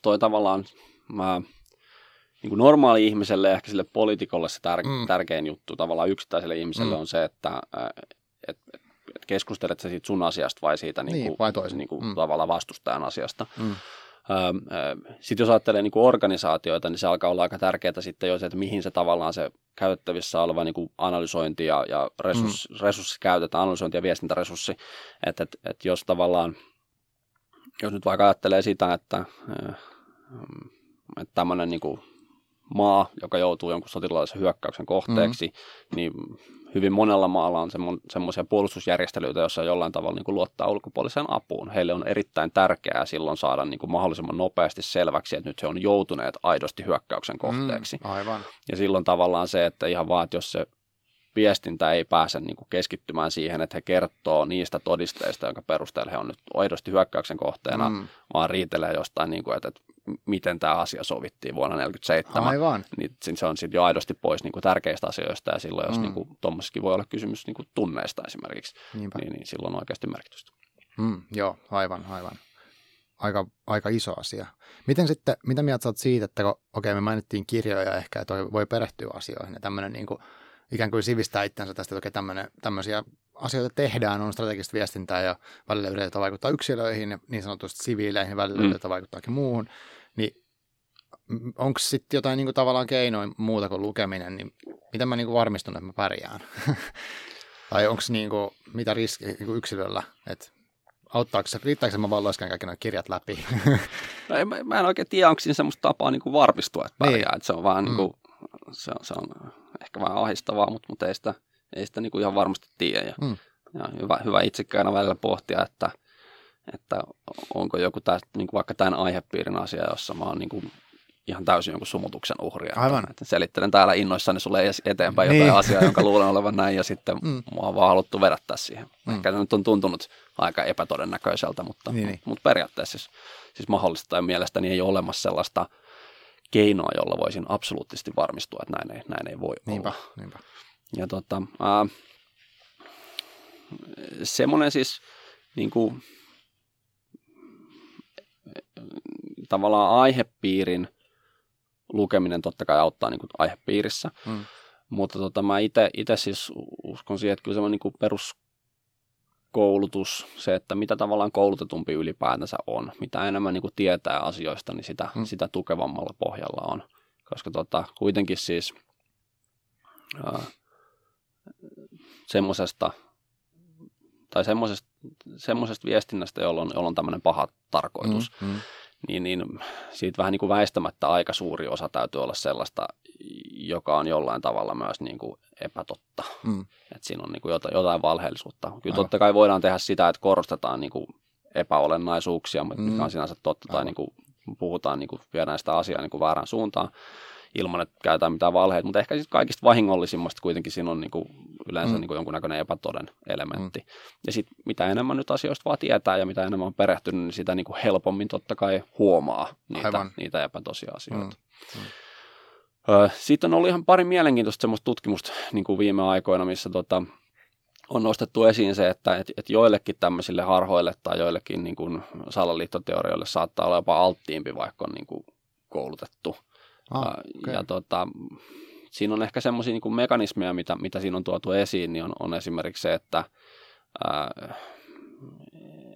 toi tavallaan mä, niin kuin normaali ihmiselle ja ehkä sille poliitikolle se tär- mm. tärkein juttu tavallaan yksittäiselle ihmiselle mm. on se, että äh, et, et, et keskustelet sä siitä sun asiasta vai siitä niin, niin, vai niin kuin, mm. tavallaan vastustajan asiasta. Mm. Sitten jos ajattelee niin kuin organisaatioita, niin se alkaa olla aika tärkeää sitten jo se, että mihin se tavallaan se käytettävissä oleva niin kuin analysointi ja, ja resurs, mm. resurssi käytetään, analysointi ja viestintäresurssi. Että et, et jos tavallaan, jos nyt vaikka ajattelee sitä, että, että tämmöinen niin kuin maa, joka joutuu jonkun sotilaallisen hyökkäyksen kohteeksi, mm. niin hyvin monella maalla on semmoisia puolustusjärjestelyitä, joissa jollain tavalla niin kuin luottaa ulkopuoliseen apuun. Heille on erittäin tärkeää silloin saada niin kuin mahdollisimman nopeasti selväksi, että nyt he on joutuneet aidosti hyökkäyksen kohteeksi. Mm, aivan. Ja silloin tavallaan se, että ihan vaan, että jos se viestintä ei pääse niin kuin keskittymään siihen, että he kertoo niistä todisteista, jonka perusteella he on nyt aidosti hyökkäyksen kohteena, mm. vaan riitelee jostain, niin kuin, että, että miten tämä asia sovittiin vuonna 1947. Aivan. Niin se on sitten jo aidosti pois niin kuin tärkeistä asioista ja silloin, jos mm. niin tuommoisessakin voi olla kysymys niin kuin tunneista esimerkiksi, niin, niin silloin on oikeasti merkitystä. Mm, joo, aivan, aivan. Aika, aika iso asia. Miten sitten, mitä mieltä sä siitä, että okei, okay, me mainittiin kirjoja ehkä, että voi perehtyä asioihin ja tämmöinen niin kuin, ikään kuin sivistää itsensä tästä, että okei, tämmöisiä asioita tehdään, on strategista viestintää ja välillä yritetään vaikuttaa yksilöihin ja niin sanotusti siviileihin, välillä mm. yritetään vaikuttaakin muuhun, niin onko sitten jotain niin kuin, tavallaan keinoin muuta kuin lukeminen, niin miten mä niin kuin, varmistun, että mä pärjään? tai onko niin kuin, mitä riski niin yksilöllä, että auttaako se, riittääkö se, mä vaan kaikki nuo kirjat läpi? no, en, mä en oikein tiedä, onko siinä semmoista tapaa niin kuin varmistua, että pärjää, niin. että se on vaan mm. niin kuin, se, on, se on ehkä vähän ahistavaa, mutta, mutta ei sitä, ei sitä niin kuin ihan varmasti tiedä. Ja, mm. ja hyvä, hyvä itsekään välillä pohtia, että, että onko joku tästä, niin kuin vaikka tämän aihepiirin asia, jossa mä oon niin kuin ihan täysin jonkun sumutuksen uhria. Aivan. Että, selittelen täällä innoissani sulle eteenpäin niin. jotain asiaa, jonka luulen olevan näin, ja sitten mm. mua on vaan haluttu vedättää siihen. Mm. Ehkä se nyt on tuntunut aika epätodennäköiseltä, mutta, niin, niin. mutta periaatteessa siis, siis mahdollista ja mielestäni ei ole olemassa sellaista keinoa, jolla voisin absoluuttisesti varmistua, että näin ei, näin ei voi niinpä, olla. Niinpä. Ja tota, äh, semmoinen siis niin kuin, tavallaan aihepiirin lukeminen totta kai auttaa niin kuin aihepiirissä, mm. mutta tota, mä itse siis uskon siihen, että kyllä semmoinen niin perus koulutus, se, että mitä tavallaan koulutetumpi ylipäätänsä on. Mitä enemmän niin kuin tietää asioista, niin sitä, hmm. sitä tukevammalla pohjalla on koska tota, kuitenkin siis ää, semmoisesta tai semmoisesta, semmoisesta viestinnästä, jolla on, jolla on tämmöinen paha tarkoitus, mm, mm. Niin, niin siitä vähän niin kuin väistämättä aika suuri osa täytyy olla sellaista, joka on jollain tavalla myös niin kuin epätotta. Mm. Että siinä on niin kuin jotain, jotain valheellisuutta. Kyllä Aivan. totta kai voidaan tehdä sitä, että korostetaan niin kuin epäolennaisuuksia, mutta mm. mikä on sinänsä totta, tai niin kuin puhutaan, niin kuin viedään sitä asiaa niin kuin väärään suuntaan ilman, että käytetään mitään valheita, mutta ehkä siis kaikista vahingollisimmasta kuitenkin siinä on niin kuin yleensä mm. niin kuin jonkunnäköinen epätoden elementti. Mm. Ja sitten mitä enemmän nyt asioista vaan tietää ja mitä enemmän on perehtynyt, niin sitä niin kuin helpommin totta kai huomaa niitä, niitä epätosia asioita. Mm. Mm. Sitten on ollut ihan pari mielenkiintoista semmoista tutkimusta niin kuin viime aikoina, missä tota, on nostettu esiin se, että et, et joillekin tämmöisille harhoille tai joillekin niin kuin salaliittoteorioille saattaa olla jopa alttiimpi, vaikka on niin kuin koulutettu. Ah, okay. Ja tota, siinä on ehkä semmoisia niin mekanismeja, mitä, mitä siinä on tuotu esiin, niin on, on esimerkiksi se, että ää,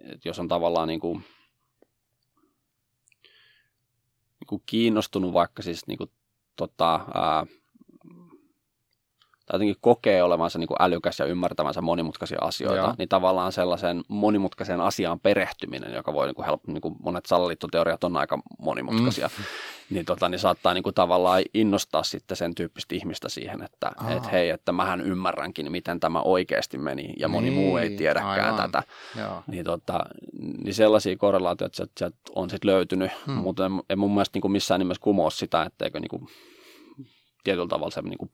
et jos on tavallaan niin kuin, niin kuin kiinnostunut vaikka siis niin kuin, tota, ää, jotenkin kokee olevansa niin kuin älykäs ja ymmärtävänsä monimutkaisia asioita, Joo. niin tavallaan sellaisen monimutkaisen asiaan perehtyminen, joka voi niin kuin help, niin kuin monet salaliittoteoriat on aika monimutkaisia, mm. niin, tota, niin saattaa niin kuin tavallaan innostaa sitten sen tyyppistä ihmistä siihen, että et hei, että mähän ymmärränkin, miten tämä oikeasti meni, ja moni niin, muu ei tiedäkään aivan. tätä. Joo. Niin, tota, niin sellaisia korrelaatioita sieltä on sitten löytynyt, hmm. mutta en, en mun mielestä niin kuin missään nimessä kumoa sitä, etteikö niin kuin, tietyllä tavalla se niin kuin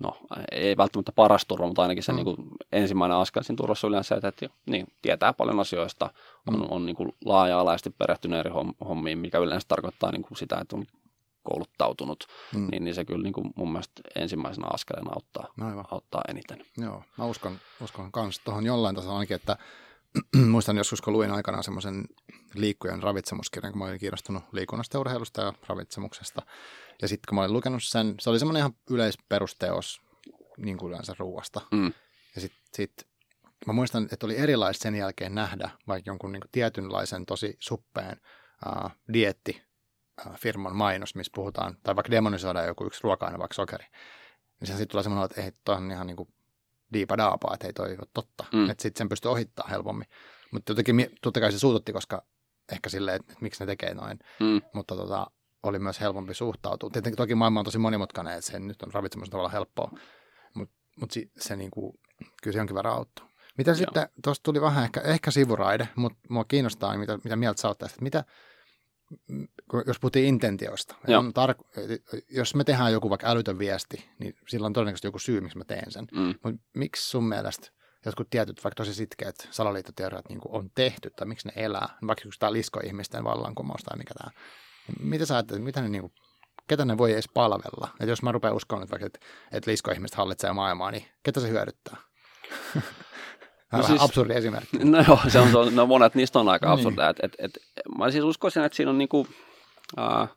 no ei välttämättä paras turva, mutta ainakin se mm. niin kuin, ensimmäinen askel siinä turvassa on yleensä, että, että niin, tietää paljon asioista, on, mm. on niin kuin, laaja-alaisesti perehtynyt eri hommiin, mikä yleensä tarkoittaa niin kuin sitä, että on kouluttautunut, mm. niin, niin se kyllä niin kuin mun mielestä ensimmäisenä askeleena auttaa, Aivan. auttaa eniten. Joo, mä uskon, uskon kanssa tuohon jollain tasolla ainakin, että muistan joskus, kun luin aikanaan semmoisen liikkujan ravitsemuskirjan, kun mä olin kiinnostunut liikunnasta, urheilusta ja ravitsemuksesta, ja sitten kun mä olin lukenut sen, se oli semmoinen ihan yleisperusteos niin kuin yleensä ruuasta. Mm. Ja sitten sit, mä muistan, että oli erilaista sen jälkeen nähdä vaikka jonkun niin kuin tietynlaisen tosi suppeen uh, dietti uh, firman mainos, missä puhutaan, tai vaikka demonisoidaan joku yksi ruoka-aine, vaikka sokeri. Niin se sitten tulee semmoinen, että ei, toi on ihan niin kuin diipadaapaa, että ei toi ole totta. Mm. Että sitten sen pystyy ohittaa helpommin. Mutta jotenkin, totta kai se suututti, koska ehkä silleen, että, että miksi ne tekee noin. Mm. Mutta tota, oli myös helpompi suhtautua. Tietenkin toki maailma on tosi monimutkainen, että se nyt on ravitsemassa tavalla helppoa, mutta mut se, se niinku, kyllä se jonkin verran auttoi. Mitä Joo. sitten, tuosta tuli vähän ehkä, ehkä sivuraide, mutta mua kiinnostaa, mitä, mitä mieltä sä oot tästä. Mitä, jos puhuttiin intentiosta, on tar- jos me tehdään joku vaikka älytön viesti, niin sillä on todennäköisesti joku syy, miksi mä teen sen. Mm. Mutta miksi sun mielestä jotkut tietyt, vaikka tosi sitkeät salaliittoteoriat niin on tehty, tai miksi ne elää, vaikka yksi tämä liskoihmisten vallankumous tai mikä tämä mitä sä ajattelet, mitä ne niinku, ketä ne voi edes palvella? Et jos mä rupean uskomaan, että, että, että liskoihmiset hallitsee maailmaa, niin ketä se hyödyttää? No siis, absurdi esimerkki. No joo, se on, se on, no monet niistä on aika absurdeja. niin. et, et, et, mä siis uskoisin, että siinä on niinku, uh,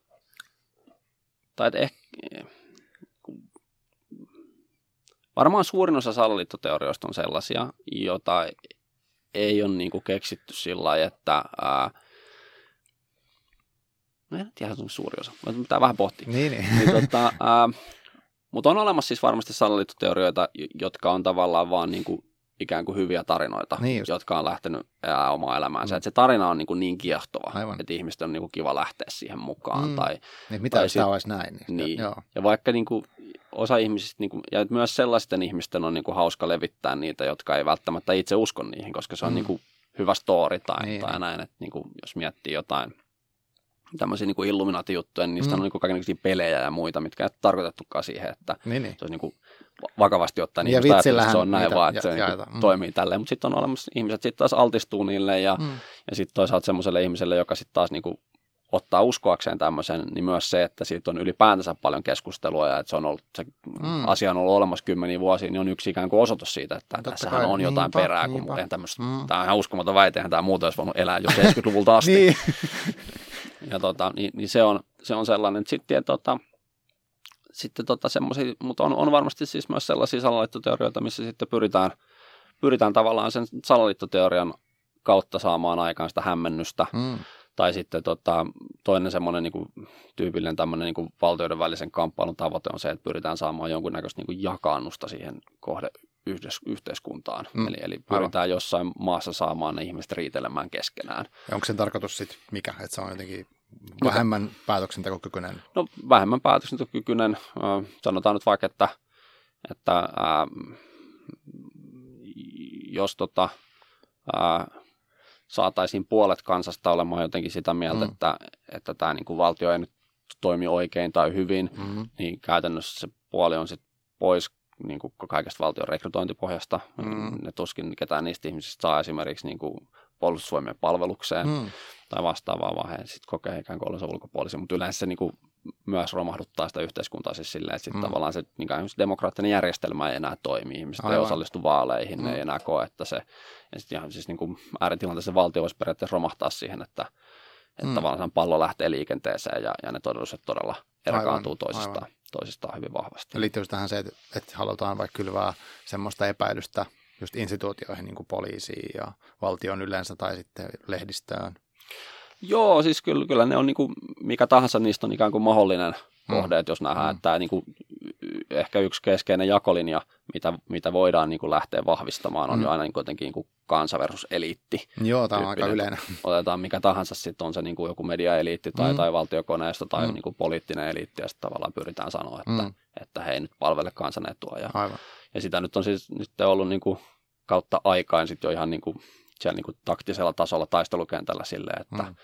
tai että ehkä, varmaan suurin osa salaliittoteorioista on sellaisia, joita ei ole niinku keksitty sillä lailla, että uh, No en tiedä, on suuri osa. Pitää vähän pohtia. Niin, niin. niin tota, äh, mutta on olemassa siis varmasti salaliittoteorioita, jotka on tavallaan vaan niin kuin ikään kuin hyviä tarinoita, niin jotka on lähtenyt elää omaa elämäänsä. Mm. Et se tarina on niin, kuin niin kiehtova, Aivan. että ihmisten on niin kuin kiva lähteä siihen mukaan. Mm. Tai, niin, mitä tai jos tämä olisi näin? Niin, niin. Joo. ja vaikka niin kuin, osa ihmisistä, niin kuin, ja myös sellaisten ihmisten on niin kuin, hauska levittää niitä, jotka ei välttämättä itse usko niihin, koska se on mm. niin kuin, hyvä story tai, niin. tai näin, että niin kuin, jos miettii jotain tämmöisiä niin Illuminati-juttuja, niin niistä mm. on niin kaikenlaisia pelejä ja muita, mitkä ei tarkoitettukaan siihen, että niin, niin. se olisi niin kuin vakavasti ottaen niin ja että se on näin vaan, että se niin mm. toimii tälleen. Mutta sitten on olemassa ihmiset sitten taas altistuu niille ja, mm. ja sitten toisaalta semmoiselle ihmiselle, joka sitten taas niin kuin ottaa uskoakseen tämmöisen, niin myös se, että siitä on ylipäätänsä paljon keskustelua ja että se, on ollut, se mm. asia on ollut olemassa kymmeniä vuosia, niin on yksi ikään kuin osoitus siitä, että Totta tässähän kai. on jotain niinpä, perää, kun niinpä. tämmöistä, mm. tämä on ihan uskomaton väite, eihän tämä muuta olisi voinut elää jo 70-luvulta asti. niin. ja tota, niin, niin, se, on, se on sellainen. Sitten, tota, sitten tota semmoisia, mutta on, on varmasti siis myös sellaisia salaliittoteorioita, missä sitten pyritään, pyritään tavallaan sen salaliittoteorian kautta saamaan aikaan sitä hämmennystä. Mm Tai sitten tota, toinen semmoinen niin kuin, tyypillinen tämmöinen niin kuin valtioiden välisen kamppailun tavoite on se, että pyritään saamaan jonkunnäköistä niin kuin jakaannusta siihen kohde yhteiskuntaan. Mm. Eli, eli pyritään Aivan. jossain maassa saamaan ne ihmiset riitelemään keskenään. Ja onko sen tarkoitus sitten mikä, että se on jotenkin vähemmän päätöksentekokykyinen? No vähemmän päätöksentekokykyinen. Sanotaan nyt vaikka, että, että ää, jos tota, ää, saataisiin puolet kansasta olemaan jotenkin sitä mieltä, mm. että, että tämä niin kuin valtio ei nyt toimi oikein tai hyvin, mm. niin käytännössä se puoli on sitten pois niin kuin kaikesta valtion rekrytointipohjasta. Mm. Ne tuskin ketään niistä ihmisistä saa esimerkiksi niin kuin puolustusvoimien palvelukseen mm. tai vastaavaa, vaan he sitten kokee ikään kuin olleensa ulkopuolisia. Mutta yleensä se niin kuin myös romahduttaa sitä yhteiskuntaa siis silleen, että sitten mm. tavallaan se niin kuin demokraattinen järjestelmä ei enää toimi. Ihmiset Aivan. ei osallistu vaaleihin, mm. ne ei enää koe, että se, ja sitten ihan siis niin kuin ääritilanteessa valtio voisi periaatteessa romahtaa siihen, että, että mm. tavallaan pallo lähtee liikenteeseen ja, ja ne todellisuudet todella erkaantuu toisistaan. Aivan toisistaan hyvin vahvasti. Liittyy tähän se, että, että halutaan vaikka kylvää semmoista epäilystä just instituutioihin, niin kuin poliisiin ja valtion yleensä tai sitten lehdistöön? Joo, siis kyllä, kyllä ne on niin kuin, mikä tahansa niistä on ikään kuin mahdollinen mm. kohde, mm. että jos nähdään, mm. että tämä niin kuin, ehkä yksi keskeinen jakolinja, mitä, mitä voidaan niin kuin lähteä vahvistamaan, on mm. jo aina niin jotenkin niin kuin kansa versus eliitti. Joo, tämä on aika yleinen. Otetaan mikä tahansa, sitten on se niin kuin joku mediaeliitti tai, mm. tai valtiokoneisto tai mm. niin kuin poliittinen eliitti, ja sitten tavallaan pyritään sanoa, että, mm. että he ei nyt palvele kansan etua. Ja, Aivan. ja sitä nyt on siis nyt ollut niin kuin kautta aikaan sitten jo ihan niin kuin siellä niin kuin taktisella tasolla taistelukentällä silleen, että, mm.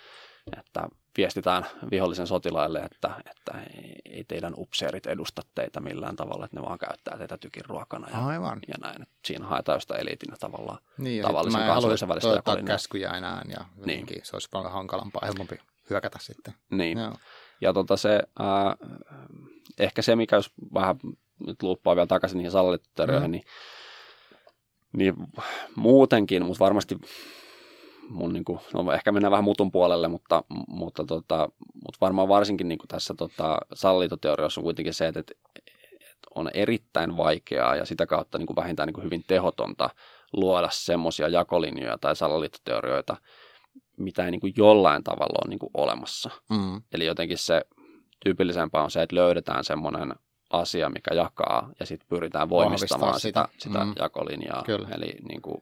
että viestitään vihollisen sotilaille, että, että ei teidän upseerit edusta teitä millään tavalla, että ne vaan käyttää teitä tykin ruokana ja, Aivan. ja näin. Siinä haetaan sitä eliitin tavallaan niin, tavallisen kansallisen välistä jakolinjaa. käskyjä enää ja niin. se olisi paljon hankalampaa, helpompi hyökätä sitten. Niin. Joo. Ja tota se, äh, ehkä se, mikä jos vähän nyt luuppaa vielä takaisin niihin salaliittoteorioihin, mm. niin niin muutenkin, mutta varmasti mun niin kuin, no ehkä mennään vähän mutun puolelle, mutta, mutta, tota, mutta varmaan varsinkin niin kuin tässä tota, salaliitoteoriassa on kuitenkin se, että, että on erittäin vaikeaa ja sitä kautta niin kuin vähintään niin kuin hyvin tehotonta luoda semmoisia jakolinjoja tai salaliittoteorioita, mitä ei niin kuin jollain tavalla ole niin kuin olemassa. Mm. Eli jotenkin se tyypillisempää on se, että löydetään semmoinen asia, mikä jakaa, ja sitten pyritään voimistamaan sitä, sitä, sitä mm. jakolinjaa. Kyllä. Eli niin kuin,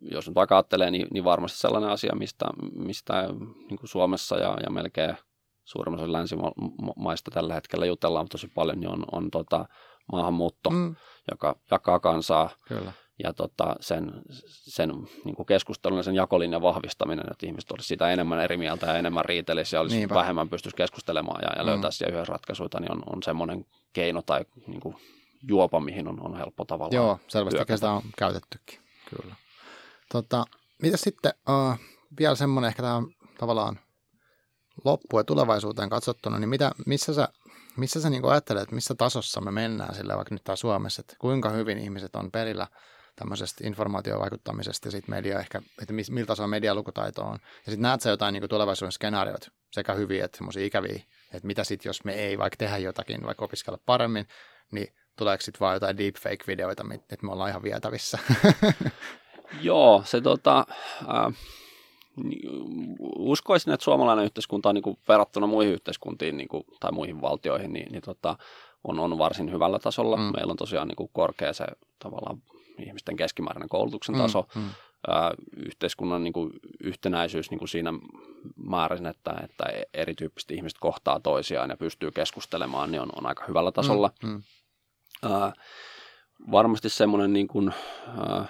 jos nyt vaikka ajattelee, niin, niin varmasti sellainen asia, mistä, mistä niin kuin Suomessa ja, ja melkein suurimmassa länsimaista tällä hetkellä jutellaan tosi paljon, niin on, on tota, maahanmuutto, mm. joka jakaa kansaa. Kyllä ja tota, sen, sen niin kuin keskustelun ja sen jakolinjan vahvistaminen, että ihmiset olisi sitä enemmän eri mieltä ja enemmän riitelisi ja olisi Niinpä. vähemmän pystyisi keskustelemaan ja, ja löytää mm. siellä yhdessä ratkaisuja, niin on, on semmoinen keino tai niin kuin juopa, mihin on, on helppo tavallaan Joo, selvästi sitä on käytettykin, kyllä. Tota, mitä sitten, uh, vielä semmoinen ehkä tämä tavallaan loppu ja tulevaisuuteen katsottuna, niin mitä, missä sä, missä sä niin ajattelet, että missä tasossa me mennään sillä vaikka nyt Suomessa, että kuinka hyvin ihmiset on perillä tämmöisestä informaatiovaikuttamisesta ja sitten media ehkä, että miltä tasolla medialukutaito on. Ja sitten näet sä jotain niin tulevaisuuden skenaariot, sekä hyviä että semmoisia ikäviä, että mitä sitten jos me ei vaikka tehdä jotakin, vaikka opiskella paremmin, niin tuleeko sitten vaan jotain deepfake-videoita, että me ollaan ihan vietävissä? Joo, se tota, äh, uskoisin, että suomalainen yhteiskunta on niin kuin verrattuna muihin yhteiskuntiin niin kuin, tai muihin valtioihin, niin, niin tota, on, on varsin hyvällä tasolla. Mm. Meillä on tosiaan niin kuin korkea se tavallaan ihmisten keskimääräinen koulutuksen mm, taso, mm, mm. Ää, yhteiskunnan niin kuin, yhtenäisyys niin kuin siinä määrin, että, että erityyppiset ihmiset kohtaa toisiaan ja pystyy keskustelemaan, niin on, on aika hyvällä tasolla. Mm, mm. Ää, varmasti semmoinen niin kuin, ää,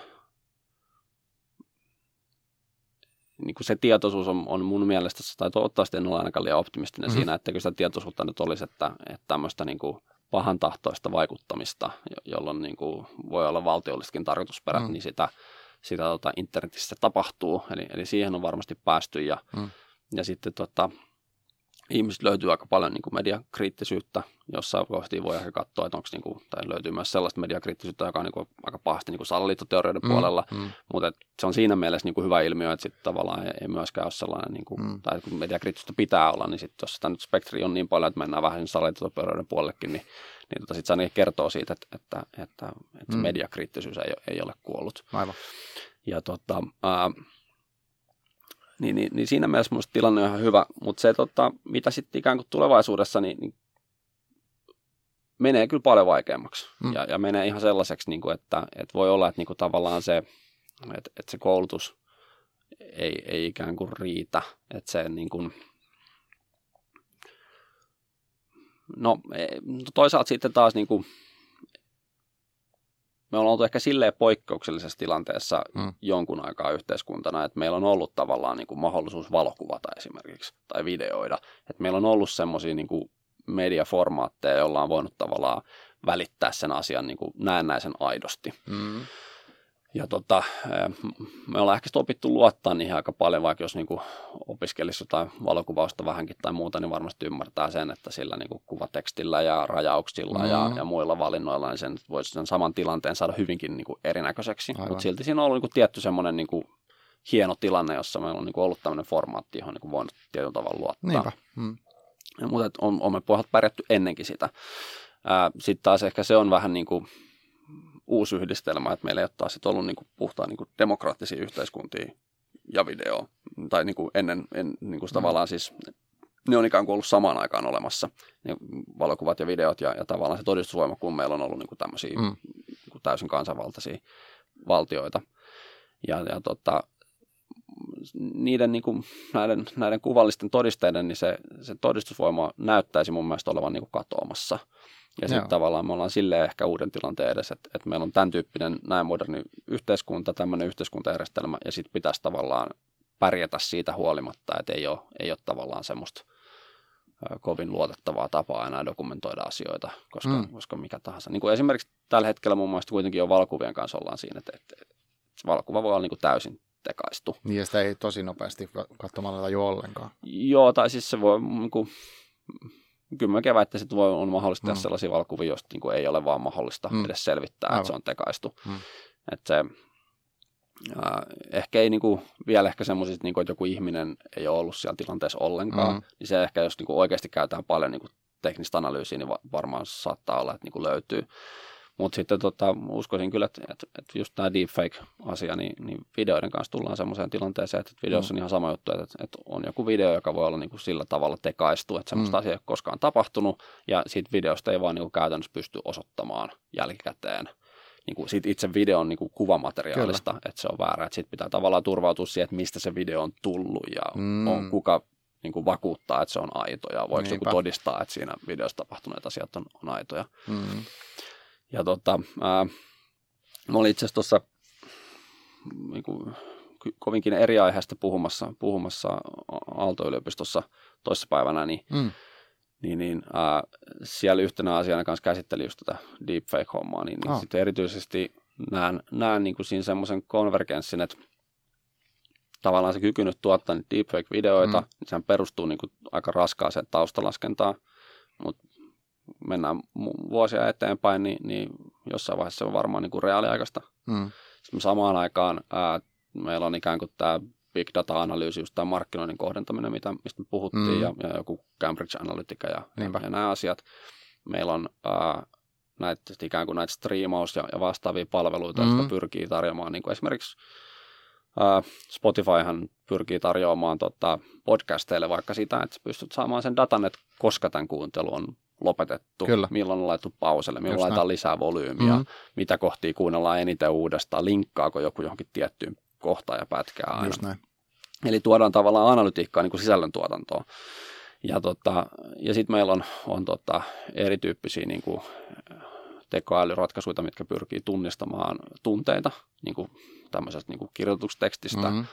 niin kuin se tietoisuus on, on mun mielestä, tai toivottavasti en ole ainakaan liian optimistinen mm. siinä, että sitä tietoisuutta nyt olisi, että, että tämmöistä niin kuin pahan tahtoista vaikuttamista, jolloin niin kuin voi olla valtiollisetkin tarkoitusperät, mm. niin sitä, sitä tota, internetissä tapahtuu. Eli, eli siihen on varmasti päästy ja, mm. ja sitten tota, ihmiset löytyy aika paljon niin kuin mediakriittisyyttä. Jossain kohti voi ehkä katsoa, että onko, niin kuin, tai löytyy myös sellaista mediakriittisyyttä, joka on niin kuin, aika pahasti niin kuin salaliittoteorioiden mm, puolella. Mm. Mutta se on siinä mielessä niin kuin hyvä ilmiö, että sitten tavallaan ei, ei myöskään ole sellainen, niin kuin, mm. tai kun mediakriittisyyttä pitää olla, niin sitten jos sitä nyt spektri on niin paljon, että mennään vähän salaliittoteorioiden puolellekin, niin niin tota, sitten se kertoo siitä, että, että, että, että mm. mediakriittisyys ei, ei ole kuollut. Aivan. ja tota, ää, niin, niin, niin, siinä mielessä minusta tilanne on ihan hyvä, mutta se, tota, mitä sitten ikään kuin tulevaisuudessa, niin, niin menee kyllä paljon vaikeammaksi. Mm. Ja, ja menee ihan sellaiseksi, niin kuin, että, että voi olla, että niin kuin tavallaan se, että, että se koulutus ei, ei ikään kuin riitä. Että se niin kuin, no, e, toisaalta sitten taas niin kuin, me ollaan oltu ehkä silleen poikkeuksellisessa tilanteessa mm. jonkun aikaa yhteiskuntana, että meillä on ollut tavallaan niin kuin mahdollisuus valokuvata esimerkiksi tai videoida. Että meillä on ollut semmoisia niin kuin mediaformaatteja, joilla on voinut tavallaan välittää sen asian niin kuin näennäisen aidosti. Mm. Ja tota, me ollaan ehkä opittu luottaa niihin aika paljon, vaikka jos niinku opiskelisi jotain valokuvausta vähänkin tai muuta, niin varmasti ymmärtää sen, että sillä niinku kuvatekstillä ja rajauksilla mm. ja, ja muilla valinnoilla niin sen voisi sen saman tilanteen saada hyvinkin niinku erinäköiseksi. Mutta silti siinä on ollut niinku tietty semmoinen niinku hieno tilanne, jossa meillä on niinku ollut tämmöinen formaatti, johon niinku voinut tietyllä tavalla luottaa. Niinpä. Mm. Mutta on, on me pohjat pärjätty ennenkin sitä. Sitten taas ehkä se on vähän niin kuin uusi yhdistelmä, että meillä ei ole taas ollut niin kuin puhtaan niin kuin demokraattisia yhteiskuntia ja video, tai niin kuin ennen, en, niin kuin mm. tavallaan siis, ne on ikään kuin ollut samaan aikaan olemassa, ne valokuvat ja videot ja, ja tavallaan se todistusvoima, kun meillä on ollut niin kuin tämmöisiä mm. niin kuin täysin kansanvaltaisia valtioita. Ja, ja tota, niiden, niin kuin, näiden, näiden kuvallisten todisteiden, niin se, se todistusvoima näyttäisi mun mielestä olevan niin kuin katoamassa. Ja sitten tavallaan me ollaan silleen ehkä uuden tilanteen edessä, että, että meillä on tämän tyyppinen näin moderni yhteiskunta, tämmöinen yhteiskuntajärjestelmä, ja sitten pitäisi tavallaan pärjätä siitä huolimatta, että ei ole, ei ole tavallaan semmoista kovin luotettavaa tapaa enää dokumentoida asioita, koska, mm. koska mikä tahansa. Niin kuin esimerkiksi tällä hetkellä mun mielestä kuitenkin jo valokuvien kanssa ollaan siinä, että, että, että valokuva voi olla niin kuin täysin tekaistu. Niin ja sitä ei tosi nopeasti katsomalla jo ollenkaan. Joo, tai siis se voi, niin kuin, kyllä mä väittäisin, että voi, on mahdollista tehdä mm. sellaisia valokuvia, joista niin kuin ei ole vaan mahdollista mm. edes selvittää, Aivan. että se on tekaistu. Mm. Että se, äh, ehkä ei niin kuin, vielä ehkä semmoisista, niin että joku ihminen ei ole ollut siellä tilanteessa ollenkaan, mm. niin se ehkä, jos niin kuin oikeasti käytetään paljon niin kuin teknistä analyysiä, niin varmaan saattaa olla, että niin kuin löytyy. Mutta sitten tota, uskoisin kyllä, että, että, että just tämä deepfake-asia, niin, niin videoiden kanssa tullaan sellaiseen tilanteeseen, että videossa mm. on ihan sama juttu, että, että on joku video, joka voi olla niin kuin sillä tavalla tekaistu, että semmoista mm. asiaa ei ole koskaan tapahtunut, ja siitä videosta ei vaan niin kuin käytännössä pysty osoittamaan jälkikäteen niin kuin siitä itse videon niin kuin kuvamateriaalista, Kyllä. että se on väärä. Että sitten pitää tavallaan turvautua siihen, että mistä se video on tullut ja mm. on kuka niin kuin vakuuttaa, että se on aito ja voiko Niinpä. joku todistaa, että siinä videossa tapahtuneet asiat on, on aitoja. Mm. Ja tota, ää, mä olin itse asiassa tuossa niin kovinkin eri aiheesta puhumassa, puhumassa Aalto-yliopistossa toissapäivänä, niin, mm. niin, niin ää, siellä yhtenä asiana kanssa käsitteli just tätä deepfake-hommaa, niin, niin oh. sitten erityisesti näen, näen niin kuin siinä semmoisen konvergenssin, että tavallaan se kyky nyt tuottaa niitä deepfake-videoita, mm. niin sehän perustuu niin kuin aika raskaaseen taustalaskentaan, mutta mennään vuosia eteenpäin, niin, niin jossain vaiheessa se on varmaan niin kuin reaaliaikaista. Mm. Sitten samaan aikaan ää, meillä on ikään kuin tämä big data-analyysi, just tämä markkinoinnin kohdentaminen, mitä, mistä me puhuttiin, mm. ja, ja joku Cambridge Analytica ja, ja, ja nämä asiat. Meillä on ää, näitä, ikään kuin näitä striimaus- ja, ja vastaavia palveluita, mm. jotka pyrkii tarjoamaan, niin kuin esimerkiksi ää, Spotifyhan pyrkii tarjoamaan tota, podcasteille vaikka sitä, että pystyt saamaan sen datan, että koska tämän kuuntelu on lopetettu, Kyllä. milloin on laittu pauselle, milloin laitetaan lisää volyymiä, mm-hmm. mitä kohtia kuunnellaan eniten uudestaan, linkkaako joku johonkin tiettyyn kohtaan ja pätkää aina. Just näin. Eli tuodaan tavallaan analytiikkaa niin kuin sisällöntuotantoon. Ja, tota, ja sitten meillä on, on tota, erityyppisiä niin kuin, tekoälyratkaisuja, mitkä pyrkii tunnistamaan tunteita niin kuin tämmöisestä niin kuin kirjoitustekstistä, mm-hmm.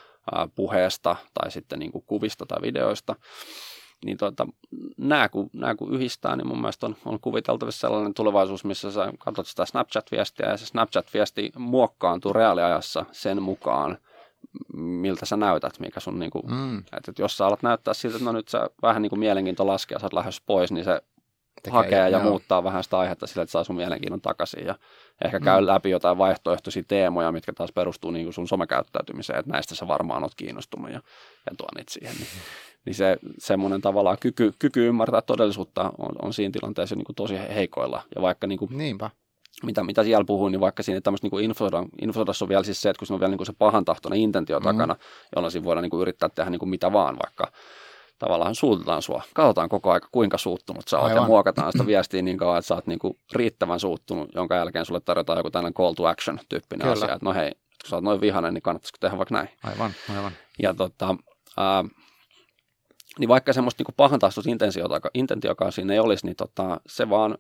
puheesta tai sitten niin kuin kuvista tai videoista niin tuota, nämä, kun, nämä kun yhdistää, niin mun mielestä on, on kuviteltavissa sellainen tulevaisuus, missä sä katsot sitä Snapchat-viestiä ja se Snapchat-viesti muokkaantuu reaaliajassa sen mukaan, miltä sä näytät, mikä sun niin kuin, mm. että, että jos sä alat näyttää siltä, että no nyt sä vähän niin kuin mielenkiinto laskee ja sä oot lähes pois, niin se Tekee, hakee ja joo. muuttaa vähän sitä aihetta sillä, että saa sun mielenkiinnon takaisin ja ehkä käy mm. läpi jotain vaihtoehtoisia teemoja, mitkä taas perustuu niin kuin sun somekäyttäytymiseen, että näistä sä varmaan oot kiinnostunut ja, ja tuon niitä siihen. Niin niin se semmoinen tavallaan kyky, kyky ymmärtää todellisuutta on, on siinä tilanteessa niin kuin tosi heikoilla. Ja vaikka niin kuin, Niinpä. mitä, mitä siellä puhuu, niin vaikka siinä tämmöistä niin infodassa on vielä siis se, että kun siinä on vielä niin kuin se pahan tahtoinen intentio mm. takana, jolloin siinä voidaan niin kuin yrittää tehdä niin kuin mitä vaan, vaikka tavallaan suututaan sua. Katsotaan koko aika, kuinka suuttunut sä oot ja muokataan sitä viestiä niin kauan, että sä oot niin kuin riittävän suuttunut, jonka jälkeen sulle tarjotaan joku tällainen call to action tyyppinen Kyllä. asia, että no hei, kun sä oot noin vihainen, niin kannattaisiko tehdä vaikka näin. Aivan, aivan. Ja tota, ää, niin vaikka semmoista niin pahan intentiokaan siinä ei olisi, niin tota, se vaan,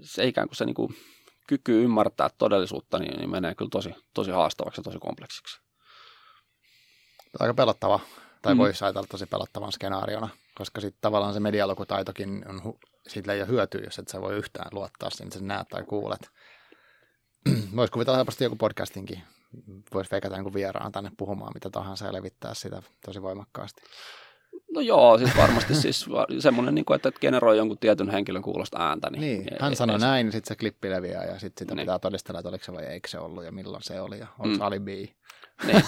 se ikään kuin se niin kuin kyky ymmärtää todellisuutta, niin, niin menee kyllä tosi, tosi haastavaksi ja tosi kompleksiksi. Aika pelottava, tai mm. voisi ajatella tosi pelottavan skenaariona, koska sitten tavallaan se medialukutaitokin on, siitä ei ole hyötyä, jos et sä voi yhtään luottaa että sä näet tai kuulet. voisi kuvitella helposti joku podcastinkin, voisi veikata jonkun vieraan tänne puhumaan mitä tahansa ja levittää sitä tosi voimakkaasti. No joo, siis varmasti siis semmoinen, niin kuin, että generoi jonkun tietyn henkilön kuulosta ääntä. Niin, niin hän sanoi näin, niin sitten se klippi leviää ja sitten sitä niin. pitää todistella, että oliko se vai eikö se ollut ja milloin se oli ja onko mm. alibi. Niin,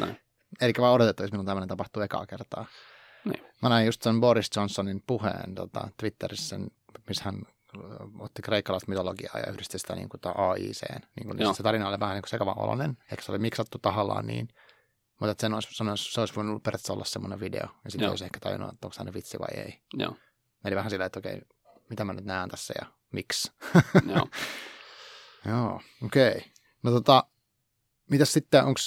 näin. Eli vaan odotettu, jos minun tämmöinen tapahtuu ekaa kertaa. Niin. Mä näin just sen Boris Johnsonin puheen tota, Twitterissä, missä hän otti kreikkalaista mytologiaa ja yhdisti sitä niin kuin AIC. Niin kuin, niin se tarina oli vähän niin sekavan oloinen, eikö se oli miksattu tahallaan niin – mutta sen olisi sanonut, se olisi voinut periaatteessa olla semmoinen video, ja sitten olisi ehkä tajunnut, että onko se vitsi vai ei. Joo. Eli vähän silleen, että okei, mitä mä nyt näen tässä ja miksi. Joo. Joo, okei. Okay. No tota, mitäs sitten, onko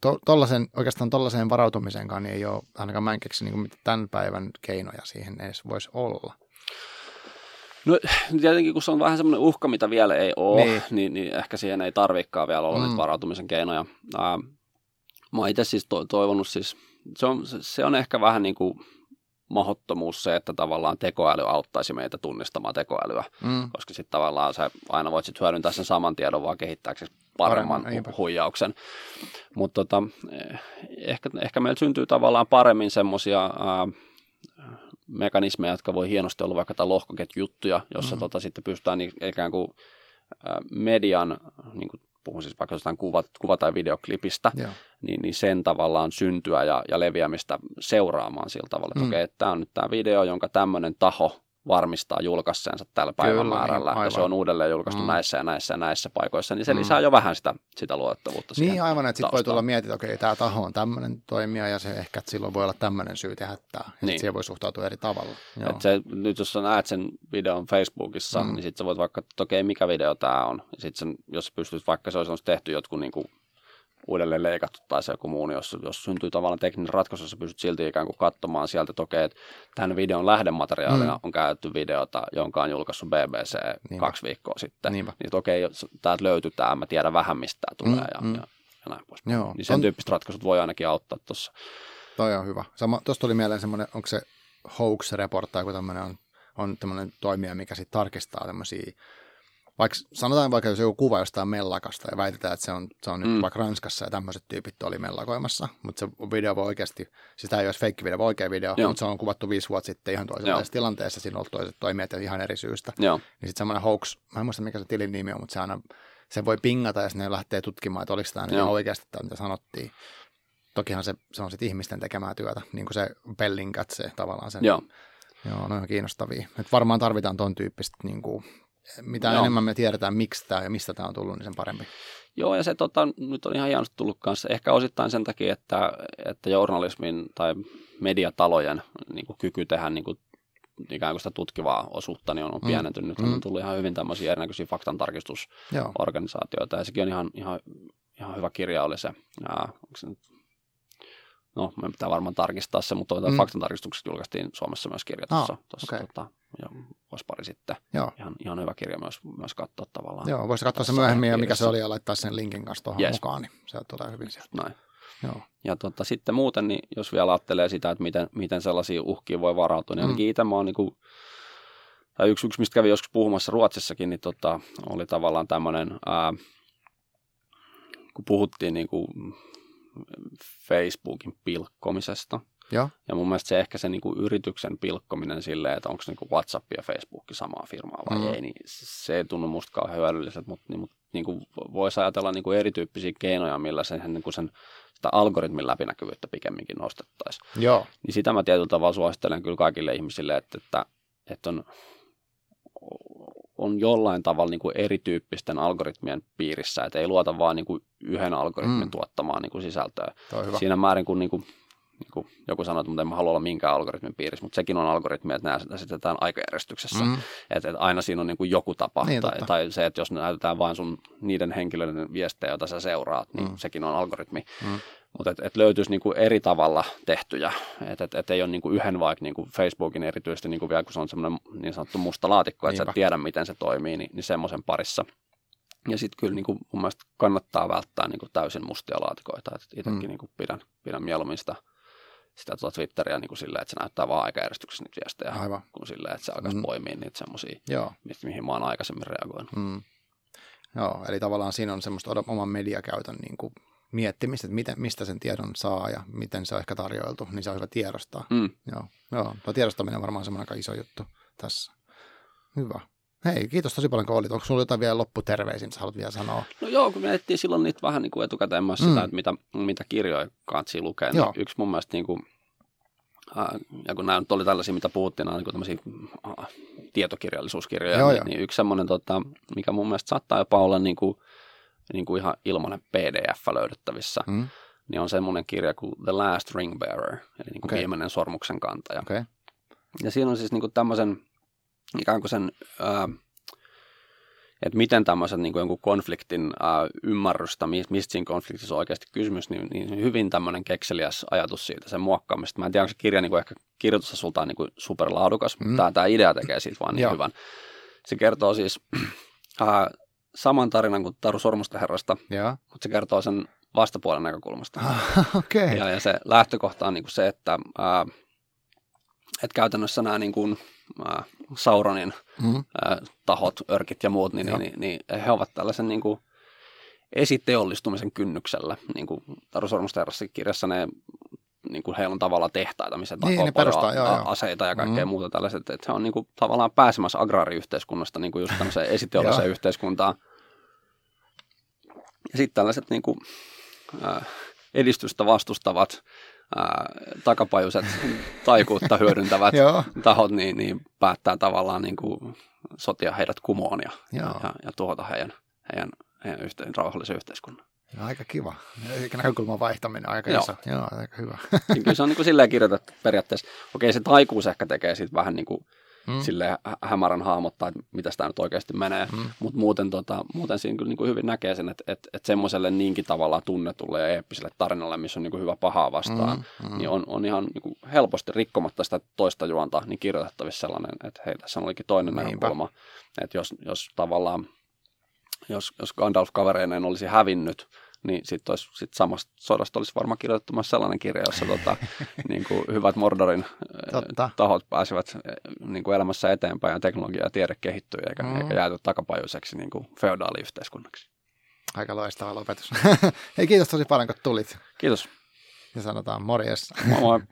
to, tollasen, oikeastaan tollaiseen varautumiseenkaan niin ei ole, ainakaan mä en keksi niin tämän päivän keinoja siihen edes voisi olla. No tietenkin, kun se on vähän semmoinen uhka, mitä vielä ei ole, niin, niin, niin ehkä siihen ei tarvikaan vielä olla mm. niitä varautumisen keinoja. Ää, Mä itse siis to- toivonut siis, se on, se on ehkä vähän niin kuin mahottomuus se, että tavallaan tekoäly auttaisi meitä tunnistamaan tekoälyä, mm. koska sitten tavallaan sä aina voit sit hyödyntää sen saman tiedon vaan kehittääksesi paremman Paremmin, huijauksen. Mutta tota, eh, ehkä, ehkä meillä syntyy tavallaan paremmin semmoisia mekanismeja, jotka voi hienosti olla vaikka lohkoketjuttuja, jossa mm. tota, sitten pystytään niin, ikään kuin median niin kuin puhun siis vaikka jostain kuva, kuva- tai videoklipistä, niin, niin sen tavallaan syntyä ja, ja leviämistä seuraamaan sillä tavalla, että mm. okei, okay, tämä on nyt tämä video, jonka tämmöinen taho varmistaa julkaisseensa tällä päivämäärällä, Kyllä, ja se on uudelleen julkaistu mm. näissä ja näissä ja näissä paikoissa, niin se mm. lisää jo vähän sitä, sitä luotettavuutta Niin aivan, että sitten voi tulla mietit, että okei, tämä taho on tämmöinen toimija, ja se ehkä, että silloin voi olla tämmöinen syy tehdä tämä, ja niin. siihen voi suhtautua eri tavalla. Et se, nyt jos sä näet sen videon Facebookissa, mm. niin sitten sä voit vaikka, että okei, mikä video tämä on, ja sitten jos pystyt, vaikka se olisi tehty jotkut niin kuin uudelleen leikattu tai se joku muu, niin jos, jos syntyy tavallaan tekninen ratkaisu, sä pystyt silti ikään kuin katsomaan sieltä, että okei, että tämän videon lähdemateriaalina mm. on käytetty videota, jonka on julkaissut BBC Niinpä. kaksi viikkoa sitten. Niinpä. Niin että okei, täältä löytyy tämä, mä tiedän vähän mistä tämä tulee mm, ja, mm. ja, ja näin pois. Joo. Niin sen on... tyyppiset ratkaisut voi ainakin auttaa tuossa. Toi on hyvä. Sama, tuosta tuli mieleen semmoinen, onko se hoax-report tai joku tämmöinen on, on tämmöinen toimija, mikä sitten tarkistaa tämmöisiä vaikka sanotaan vaikka jos joku kuva jostain mellakasta ja väitetään, että se on, se on nyt mm. vaikka Ranskassa ja tämmöiset tyypit oli mellakoimassa, mutta se video voi oikeasti, siis tämä ei olisi fake video, oikea video, Joo. mutta se on kuvattu viisi vuotta sitten ihan toisenlaisessa tilanteessa, siinä on ollut toiset toimijat ja ihan eri syystä. Joo. Niin sitten semmoinen hoax, mä en muista mikä se tilin nimi on, mutta se aina, se voi pingata ja sitten ne lähtee tutkimaan, että oliko tämä nyt oikeasti tämä, mitä sanottiin. Tokihan se, se on sitten ihmisten tekemää työtä, niin kuin se Bellingcat, se tavallaan sen. Joo. Joo, no on kiinnostavia. Et varmaan tarvitaan ton tyyppistä niin kuin, mitä Joo. enemmän me tiedetään, miksi tämä ja mistä tämä on tullut, niin sen parempi. Joo, ja se tota, nyt on ihan hienosti tullut kanssa. Ehkä osittain sen takia, että, että journalismin tai mediatalojen niin kuin kyky tehdä niin kuin, ikään kuin sitä tutkivaa osuutta niin on, on mm. pienentynyt. Mm. Nyt on tullut ihan hyvin tämmöisiä erinäköisiä faktantarkistusorganisaatioita, ja sekin on ihan, ihan, ihan hyvä kirja oli se. Ää, onko se nyt no, me pitää varmaan tarkistaa se, mutta mm. faktantarkistukset julkaistiin Suomessa myös kirja tuossa, oh, tuossa okay. tota, jo, vuosi pari sitten. Joo. Ihan, ihan hyvä kirja myös, myös katsoa tavallaan. Joo, voisi katsoa se myöhemmin ja mikä se oli ja laittaa sen linkin kanssa tuohon yes. mukaan, niin se tulee hyvin sieltä. Näin. Joo. Ja tota, sitten muuten, niin jos vielä ajattelee sitä, että miten, miten sellaisia uhkia voi varautua, niin mm. ainakin itse mä oon niin kuin, tai yksi, yksi, mistä kävin joskus puhumassa Ruotsissakin, niin tota, oli tavallaan tämmöinen, ää, kun puhuttiin niin kuin Facebookin pilkkomisesta. Ja, ja mun mielestä se ehkä se niinku yrityksen pilkkominen silleen, että onko niinku WhatsApp ja Facebook samaa firmaa vai mm. ei, niin se ei tunnu musta kauhean hyödylliseltä, mutta niin, mutta niinku voisi ajatella niinku erityyppisiä keinoja, millä sen, niinku sen sitä algoritmin läpinäkyvyyttä pikemminkin nostettaisiin. Joo. Niin sitä mä tietyllä tavalla suosittelen kyllä kaikille ihmisille, että, että, että on on jollain tavalla niin kuin erityyppisten algoritmien piirissä, että ei luota vaan niin kuin yhden algoritmin mm. tuottamaan niin kuin sisältöä. Siinä määrin, kun niin kuin niin kuin joku sanoo, että en mä halua olla minkään algoritmin piirissä, mutta sekin on algoritmi, että nämä esitetään aikajärjestyksessä. Mm. Että, että aina siinä on niin kuin joku tapa. Niin, tai, tai, se, että jos näytetään vain sun niiden henkilöiden viestejä, joita sä seuraat, niin mm. sekin on algoritmi. Mm. Mutta että et löytyisi niinku eri tavalla tehtyjä, että et, et ei ole niinku yhden vaikka niinku Facebookin erityisesti niinku vielä, kun se on semmoinen niin sanottu musta laatikko, että sä et tiedä, miten se toimii, niin, niin semmoisen parissa. Ja sitten kyllä niinku mun mielestä kannattaa välttää niinku täysin mustia laatikoita, että itsekin mm. niinku pidän, pidän mieluummin sitä – sitä tuota Twitteriä niin kuin silleen, että se näyttää vaan aikajärjestyksessä niitä viestejä, Aivan. kuin silleen, että se alkaisi mm. poimia niitä semmoisia, mihin mä oon aikaisemmin reagoinut. Mm. Joo, eli tavallaan siinä on semmoista oman mediakäytön niin kuin miettimistä, että miten, mistä sen tiedon saa ja miten se on ehkä tarjoiltu, niin se on hyvä tiedostaa. Mm. Joo, joo. Tuo tiedostaminen on varmaan semmoinen aika iso juttu tässä. Hyvä. Hei, kiitos tosi paljon kun olit. Onko sinulla jotain vielä lopputerveisin, sä haluat vielä sanoa? No joo, kun mietittiin silloin niitä vähän niin kuin etukäteen myös mm. sitä, että mitä, mitä kirjoja kansi lukea. Niin yksi mun mielestä niin kuin, äh, ja kun nämä nyt oli tällaisia, mitä puhuttiin, nämä niin tämmöisiä äh, tietokirjallisuuskirjoja, joo, niin, joo. niin yksi semmoinen, tota, mikä mun mielestä saattaa jopa olla niin kuin, niin kuin ihan ilmainen PDF löydettävissä, mm. niin on semmoinen kirja kuin The Last Ring Bearer, eli niin kuin okay. viimeinen sormuksen kantaja. Okay. Ja siinä on siis niin kuin tämmöisen ikään kuin sen, ää, että miten tämmöisen niin kuin jonkun konfliktin ää, ymmärrystä, mistä siinä konfliktissa on oikeasti kysymys, niin, niin hyvin tämmöinen kekseliäs ajatus siitä, sen muokkaamista. Mä en tiedä, onko se kirja niin kuin ehkä kirjoitusta sulta on niin kuin superlaadukas, mm. tämä, tämä idea tekee siitä vaan niin hyvän. Se kertoo siis ää, saman tarinan kuin Taru Sormusten herrasta, ja. mutta se kertoo sen vastapuolen näkökulmasta. okay. ja, ja se lähtökohta on niin kuin se, että, ää, että käytännössä nämä niin kuin, ää, Sauronin mm-hmm. ää, tahot, örkit ja muut, niin, niin, niin, niin he ovat tällaisen niin kuin, esiteollistumisen kynnyksellä. Niin kuin Taru kirjassa ne niin kuin heillä on tavallaan tehtaita, missä niin, takoo perustaa, joo, joo. aseita ja kaikkea mm. muuta tällaiset. Että he on niin kuin, tavallaan pääsemässä agraariyhteiskunnasta niin kuin just tämmöiseen esiteolliseen yhteiskuntaan. Ja sitten tällaiset niin kuin, äh, edistystä vastustavat ää, takapajuiset taikuutta hyödyntävät tahot niin, niin päättää tavallaan niin kuin sotia heidät kumoon ja, ja, ja tuhota heidän, heidän, heidän yhteen, rauhallisen yhteiskunnan. Ja aika kiva. Eikä näkökulman vaihtaminen aika Joo. iso. Joo, aika hyvä. Kyllä se on niin kuin silleen kirjoitettu periaatteessa. Okei, se taikuus ehkä tekee siitä vähän niin kuin mm. sille hämärän hahmottaa, että mitä sitä nyt oikeasti menee. Mm. Mutta muuten, tota, muuten siinä kyllä niin kuin hyvin näkee sen, että, että, että semmoiselle niinkin tavalla tunnetulle ja eeppiselle tarinalle, missä on niin kuin hyvä pahaa vastaan, mm. Mm. niin on, on ihan niin kuin helposti rikkomatta sitä toista juonta, niin kirjoitettavissa sellainen, että hei, tässä olikin toinen Niinpä. näkökulma. Että jos, jos tavallaan, jos, jos Gandalf kavereineen olisi hävinnyt, niin sitten sit samasta sodasta olisi varmaan kirjoitettu myös sellainen kirja, jossa tota, niin kuin hyvät Mordorin Totta. tahot pääsivät niin kuin elämässä eteenpäin ja teknologia ja tiede kehittyy eikä, mm. eikä jääty takapajuiseksi niin kuin feodaaliyhteiskunnaksi. Aika loistava lopetus. Hei, kiitos tosi paljon, kun tulit. Kiitos. Ja sanotaan morjes. Moi moi.